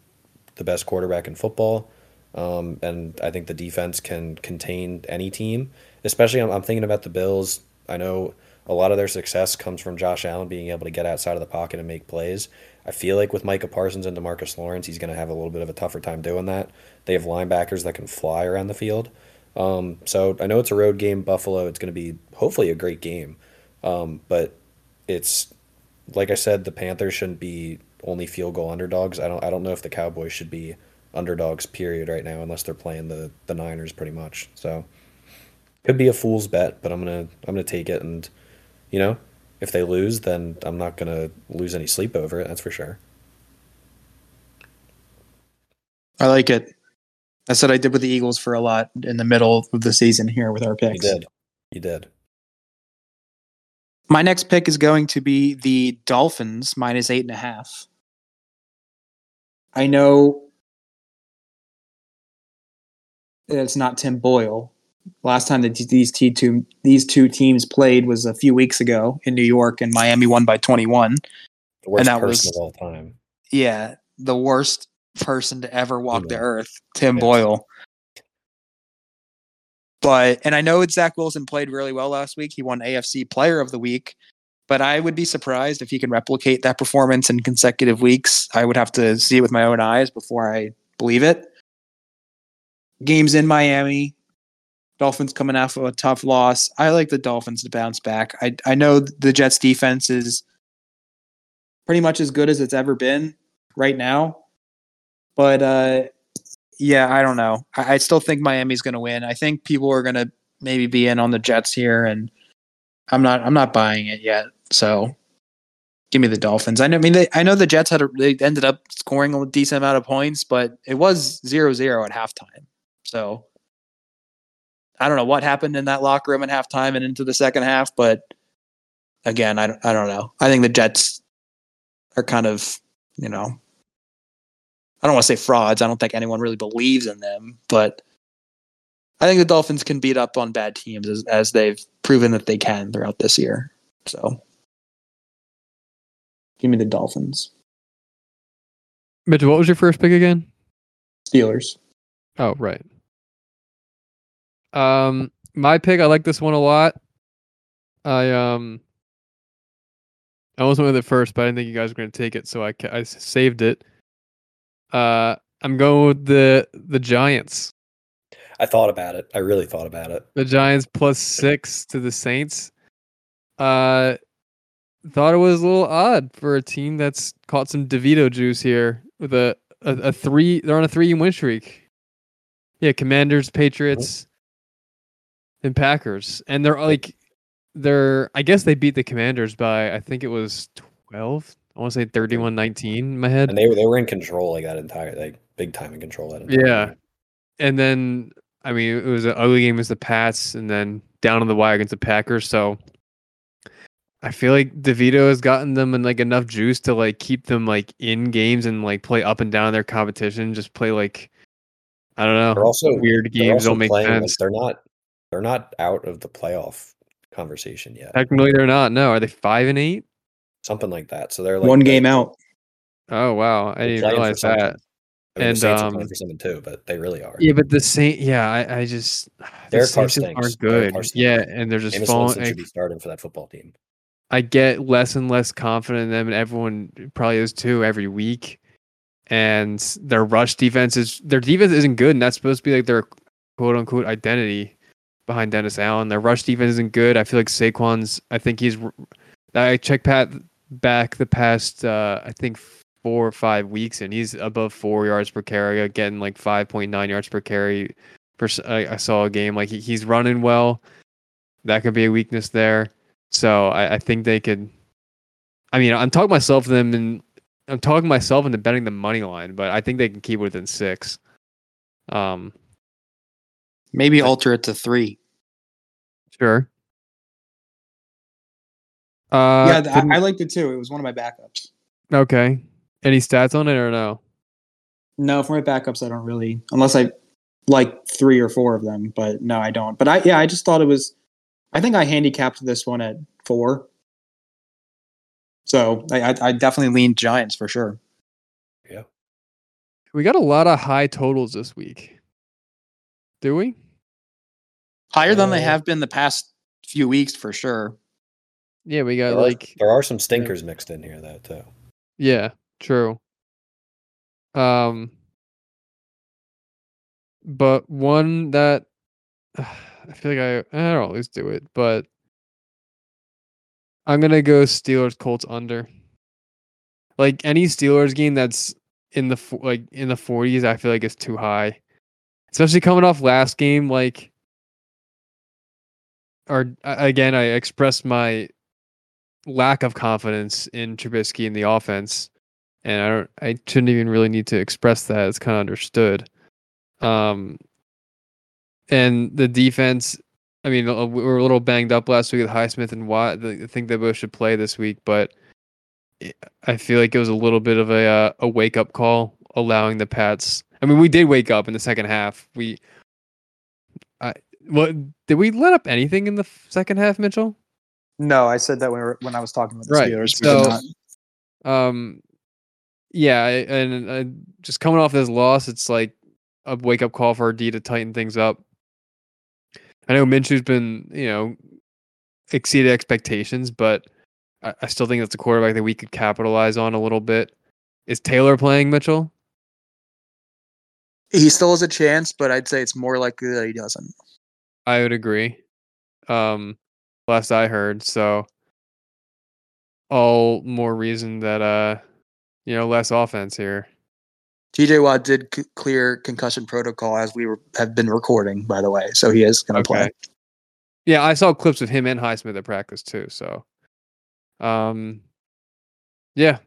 the best quarterback in football. Um, and I think the defense can contain any team. Especially, I'm, I'm thinking about the Bills. I know a lot of their success comes from Josh Allen being able to get outside of the pocket and make plays. I feel like with Micah Parsons and Demarcus Lawrence, he's going to have a little bit of a tougher time doing that. They have linebackers that can fly around the field. Um, so I know it's a road game, Buffalo. It's going to be hopefully a great game. Um, but it's like I said, the Panthers shouldn't be only field goal underdogs. I don't I don't know if the Cowboys should be underdogs period right now unless they're playing the the Niners pretty much. So could be a fool's bet, but I'm gonna I'm gonna take it and you know if they lose, then I'm not gonna lose any sleep over it. That's for sure. I like it. That's what I did with the Eagles for a lot in the middle of the season here with our picks. You did. You did. My next pick is going to be the Dolphins minus eight and a half. I know it's not Tim Boyle. Last time that these two these two teams played was a few weeks ago in New York, and Miami won by twenty one. The worst that person was- of all time. Yeah, the worst person to ever walk the earth, Tim. Boyle. But and I know Zach Wilson played really well last week. He won AFC Player of the Week. But I would be surprised if he can replicate that performance in consecutive weeks. I would have to see it with my own eyes before I believe it. Games in Miami. Dolphins coming off of a tough loss. I like the Dolphins to bounce back. I I know the Jets defense is pretty much as good as it's ever been right now. But uh, yeah, I don't know. I, I still think Miami's going to win. I think people are going to maybe be in on the Jets here, and I'm not. I'm not buying it yet. So give me the Dolphins. I know. I mean, they, I know the Jets had a, they ended up scoring a decent amount of points, but it was 0-0 at halftime. So I don't know what happened in that locker room at halftime and into the second half, but again, I don't, I don't know. I think the Jets are kind of, you know, I don't want to say frauds. I don't think anyone really believes in them, but I think the Dolphins can beat up on bad teams as, as they've proven that they can throughout this year. So give me the Dolphins. Mitchell, what was your first pick again? Steelers. Oh, right. Um, my pick, I like this one a lot. I um, I almost went with it first, but I didn't think you guys were going to take it, so I I saved it. Uh, I'm going with the the Giants. I thought about it. I really thought about it. The Giants plus six to the Saints. Uh, thought it was a little odd for a team that's caught some DeVito juice here with a a, a three. They're on a three win streak. Yeah, Commanders, Patriots, and Packers, and they're like, they're. I guess they beat the Commanders by I think it was twelve. I want to say 31-19 in my head. And they were they were in control like that entire like big time in control that entire Yeah. game. and then I mean it was an ugly game against the Pats, and then down on the wire against the Packers. So I feel like DeVito has gotten them in like enough juice to like keep them like in games and like play up and down their competition. Just play like I don't know. They're also weird games also don't make playing, like, sense. they're not they're not out of the playoff conversation yet. Technically, they're not. No, are they five and eight? Something like that. So they're like One game out. Oh wow, I didn't playing realize that. I mean, And, the Saints are um, playing for something too, but they really are. Yeah, but the Saint, yeah, I, I just the Saints aren't good. Yeah, and they're just Jameis falling. Winston should be starting for that football team. I get less and less confident in them, and everyone probably is too every week. And their rush defense is their defense isn't good, and that's supposed to be like their quote unquote identity behind Dennis Allen. Their rush defense isn't good. I feel like Saquon's. I think he's. I checked Pat back the past. Uh, I think four or five weeks, and he's above four yards per carry, getting like five point nine yards per carry. Per, I saw a game like he, he's running well. That could be a weakness there. So I, I think they could. I mean, I'm talking myself them and I'm talking myself into betting the money line, but I think they can keep it within six. Um, Maybe alter it to three. sure. Uh, yeah, I, I liked it too. It was one of my backups. okay. Any stats on it or no? No, for my backups, I don't really, unless I like three or four of them. But no, I don't. But I, yeah, I just thought it was. I think I handicapped this one at four. So I, I, I definitely leaned Giants for sure. Yeah. We got a lot of high totals this week. Do we? Higher than they Uh, have been the past few weeks for sure. Yeah, we got There are, like there are some stinkers mixed in here though too. yeah, true. Um but one that I feel like I I don't always do it, but I'm gonna go Steelers Colts under. Like any Steelers game that's in the like in the 40s, I feel like it's too high, especially coming off last game. Like, or again, I expressed my lack of confidence in Trubisky in the offense, and I don't, I shouldn't even really need to express that. It's kind of understood. Um, and the defense. I mean, uh, we were a little banged up last week with Highsmith and Watt. I think they both should play this week, but I feel like it was a little bit of a uh, a wake up call, allowing the Pats. I mean, we did wake up in the second half. We, what did we let up anything in the second half, Mitchell? No, I said that when, we were, when I was talking about the Right, Steelers. we so- Um, yeah, I, and uh, just coming off this loss, it's like a wake up call for our D to tighten things up. I know Minshew's been, you know, exceeded expectations, but I, I still think that's a quarterback that we could capitalize on a little bit. Is Taylor playing Mitchell? he still has a chance, but I'd say it's more likely that he doesn't. I would agree. Um, last I heard, so all more reason that uh, you know, less offense here. TJ Watt did c- clear concussion protocol as we were, have been recording, by the way, so he is going to play. Yeah, I saw clips of him and Highsmith at practice too. So, um, yeah,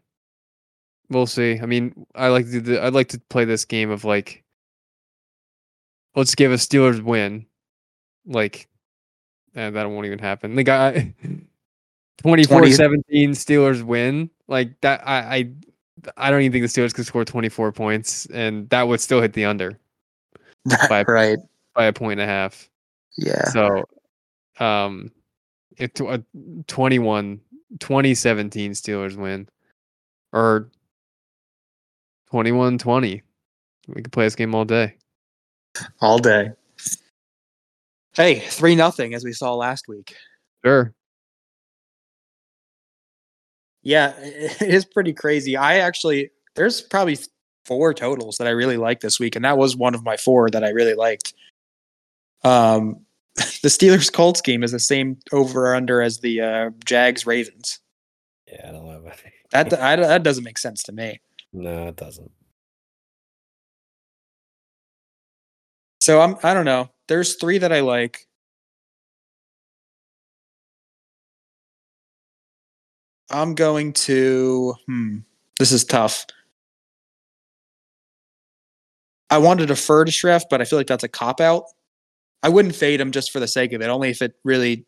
we'll see. I mean, I like to do the, I'd like to play this game of like, let's give a Steelers win, like, and that won't even happen. The guy, 24-17 Steelers win, like that. I, I, I don't even think the Steelers could score twenty four points, and that would still hit the under By- right? by a point and a half. Yeah. So, um, if tw- uh, 21, 2017 Steelers win, or 21 20, we could play this game all day. all day. Hey, three nothing as we saw last week. Sure. Yeah, it is pretty crazy. I actually there's probably four totals that I really like this week, and that was one of my four that I really liked. Um, the Steelers Colts game is the same over or under as the uh, Jags Ravens. Yeah, I don't know. About That I, that doesn't make sense to me. no, it doesn't. So I'm I don't know. There's three that I like. I'm going to hmm. This is tough. I wanted to defer to Schreff, but I feel like that's a cop out. I wouldn't fade him just for the sake of it, only if it really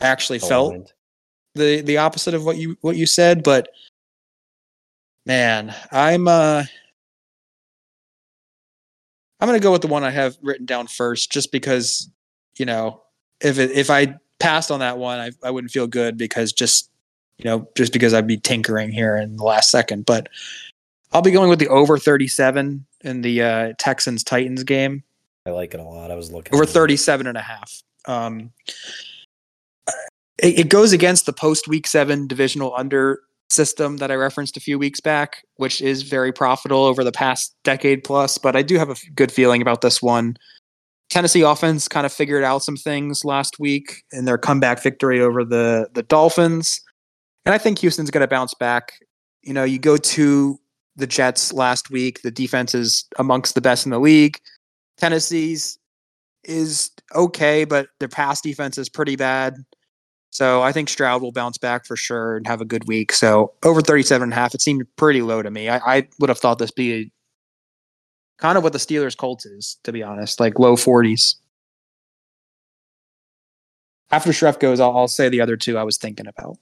actually felt the the opposite of what you what you said, but man, I'm uh I'm gonna go with the one I have written down first, just because you know if it, if I passed on that one, I I wouldn't feel good because just you know just because I'd be tinkering here in the last second. But I'll be going with the over 37 in the uh, Texans Titans game I like it a lot. I was looking over at 37 and a half. Um, it, it goes against the post week seven divisional under system that I referenced a few weeks back, which is very profitable over the past decade plus. But I do have a good feeling about this one. Tennessee offense kind of figured out some things last week in their comeback victory over the the Dolphins, and I think Houston's going to bounce back. You know, you go to the Jets last week. The defense is amongst the best in the league. Tennessee's is okay, but their pass defense is pretty bad. So I think Stroud will bounce back for sure and have a good week. So over 37 and a half, it seemed pretty low to me. I, I would have thought this be kind of what the Steelers Colts is, to be honest, like low 40s. After Schreff goes, I'll, I'll say the other two I was thinking about.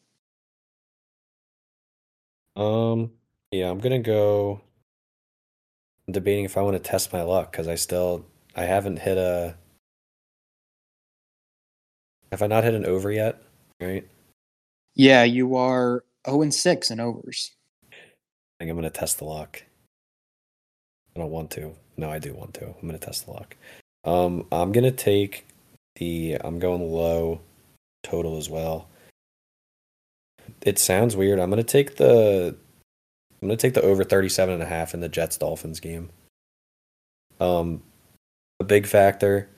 Um, yeah, I'm gonna go. I'm debating if I want to test my luck because I still I haven't hit a. Have I not hit an over yet? Right. Yeah, you are 0 and 6 in overs. I think I'm gonna test the luck. I don't want to. No, I do want to. I'm gonna test the luck. Um, I'm gonna take the. I'm going low total as well. It sounds weird. I'm gonna take the. I'm gonna take the over 37 and a half in the Jets Dolphins game. Um, a big factor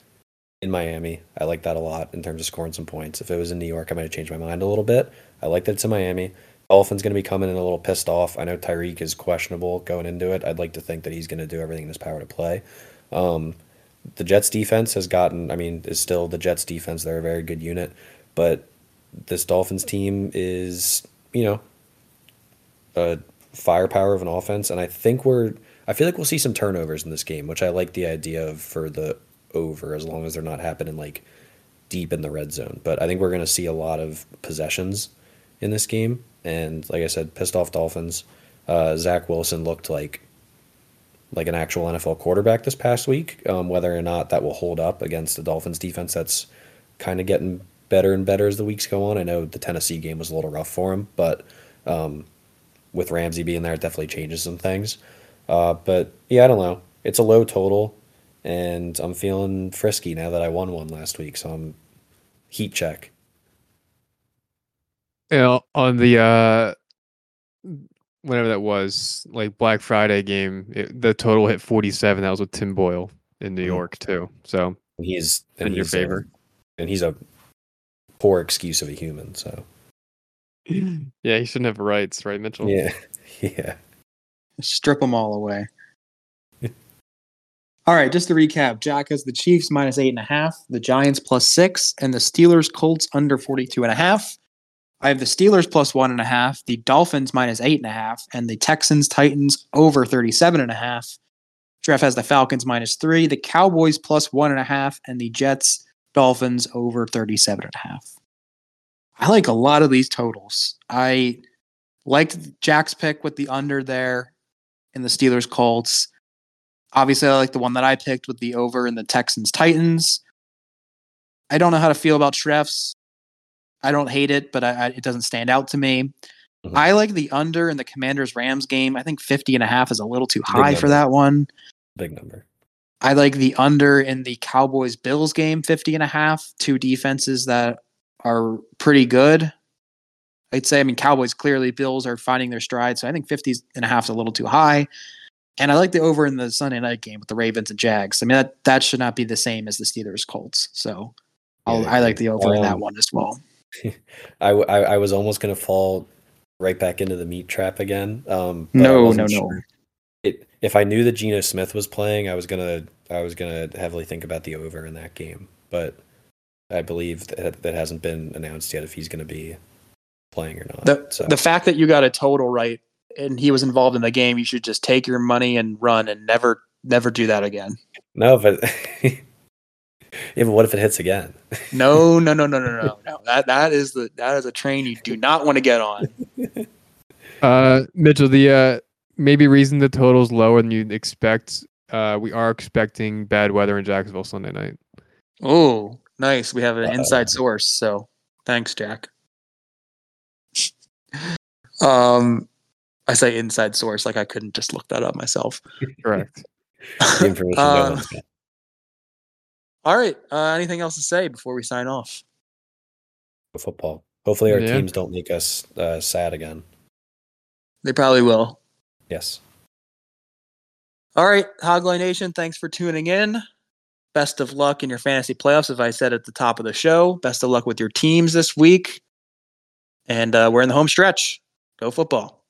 in Miami. I like that a lot in terms of scoring some points. If it was in New York, I might have changed my mind a little bit. I like that it's in Miami. Dolphins going to be coming in a little pissed off. I know Tyreek is questionable going into it. I'd like to think that he's going to do everything in his power to play. Um, the Jets defense has gotten, I mean, is still the Jets defense. They're a very good unit, but this Dolphins team is, you know, a firepower of an offense, and I think we're. I feel like we'll see some turnovers in this game, which I like the idea of for the over as long as they're not happening like deep in the red zone. But I think we're going to see a lot of possessions in this game, and like I said, pissed off Dolphins. Uh, Zach Wilson looked like like an actual NFL quarterback this past week. Um, whether or not that will hold up against the Dolphins defense, that's kind of getting better and better as the weeks go on. I know the Tennessee game was a little rough for him, but um, with Ramsey being there, it definitely changes some things. Uh, but yeah, I don't know. It's a low total, and I'm feeling frisky now that I won one last week, so I'm heat check. You know, on the uh whatever that was, like Black Friday game, it, the total hit 47. That was with Tim Boyle in New Mhm. York too. So And he's in your he's a- favor. and he's a poor excuse of a human. So yeah, he shouldn't have rights, right, Mitchell? yeah, yeah. Strip them all away. All right, just to recap Jack has the Chiefs minus eight and a half, the Giants plus six, and the Steelers Colts under 42 and a half. I have the Steelers plus one and a half, the Dolphins minus eight and a half, and the Texans Titans over 37 and a half. Trev has the Falcons minus three, the Cowboys plus one and a half, and the Jets Dolphins over 37 and a half. I like a lot of these totals. I liked Jack's pick with the under there in the Steelers Colts. Obviously, I like the one that I picked with the over in the Texans Titans. I don't know how to feel about Trev's. I don't hate it, but I, I, it doesn't stand out to me. Mhm. I like the under in the Commanders Rams game. I think 50 and a half is a little too high for that one. Big number. I like the under in the Cowboys Bills game, 50 and a half. Two defenses that are pretty good. I'd say, I mean, Cowboys clearly, Bills are finding their stride. So I think 50 and a half is a little too high. And I like the over in the Sunday night game with the Ravens and Jags. I mean, that, that should not be the same as the Steelers Colts. So I'll, Yeah, I like the over in that um, one as well. I I was almost gonna fall right back into the meat trap again. Um, I No, no, no. It, if I knew that Geno Smith was playing, I was gonna I was gonna heavily think about the over in that game. But I believe that that hasn't been announced yet if he's gonna be playing or not. The, so the fact that you got a total right and he was involved in the game, you should just take your money and run and never, never do that again. no, but yeah, but what if it hits again? No, no, no, no, no, no, no. That that is the that is a train you do not want to get on. Uh, Mitchell, the uh, maybe reason the total's lower than you'd expect. Uh, we are expecting bad weather in Jacksonville Sunday night. Oh, nice. We have an Uh-oh. inside source. So thanks, Jack. um, I say inside source like I couldn't just look that up myself. Correct. Information no Uh, one's got. All right. Uh, anything else to say before we sign off? football. Hopefully, our Yeah. teams don't make us uh, sad again. They probably will. Yes. All right, Hogline Nation, thanks for tuning in. Best of luck in your fantasy playoffs, as I said at the top of the show. Best of luck with your teams this week. And uh, we're in the home stretch. Go football.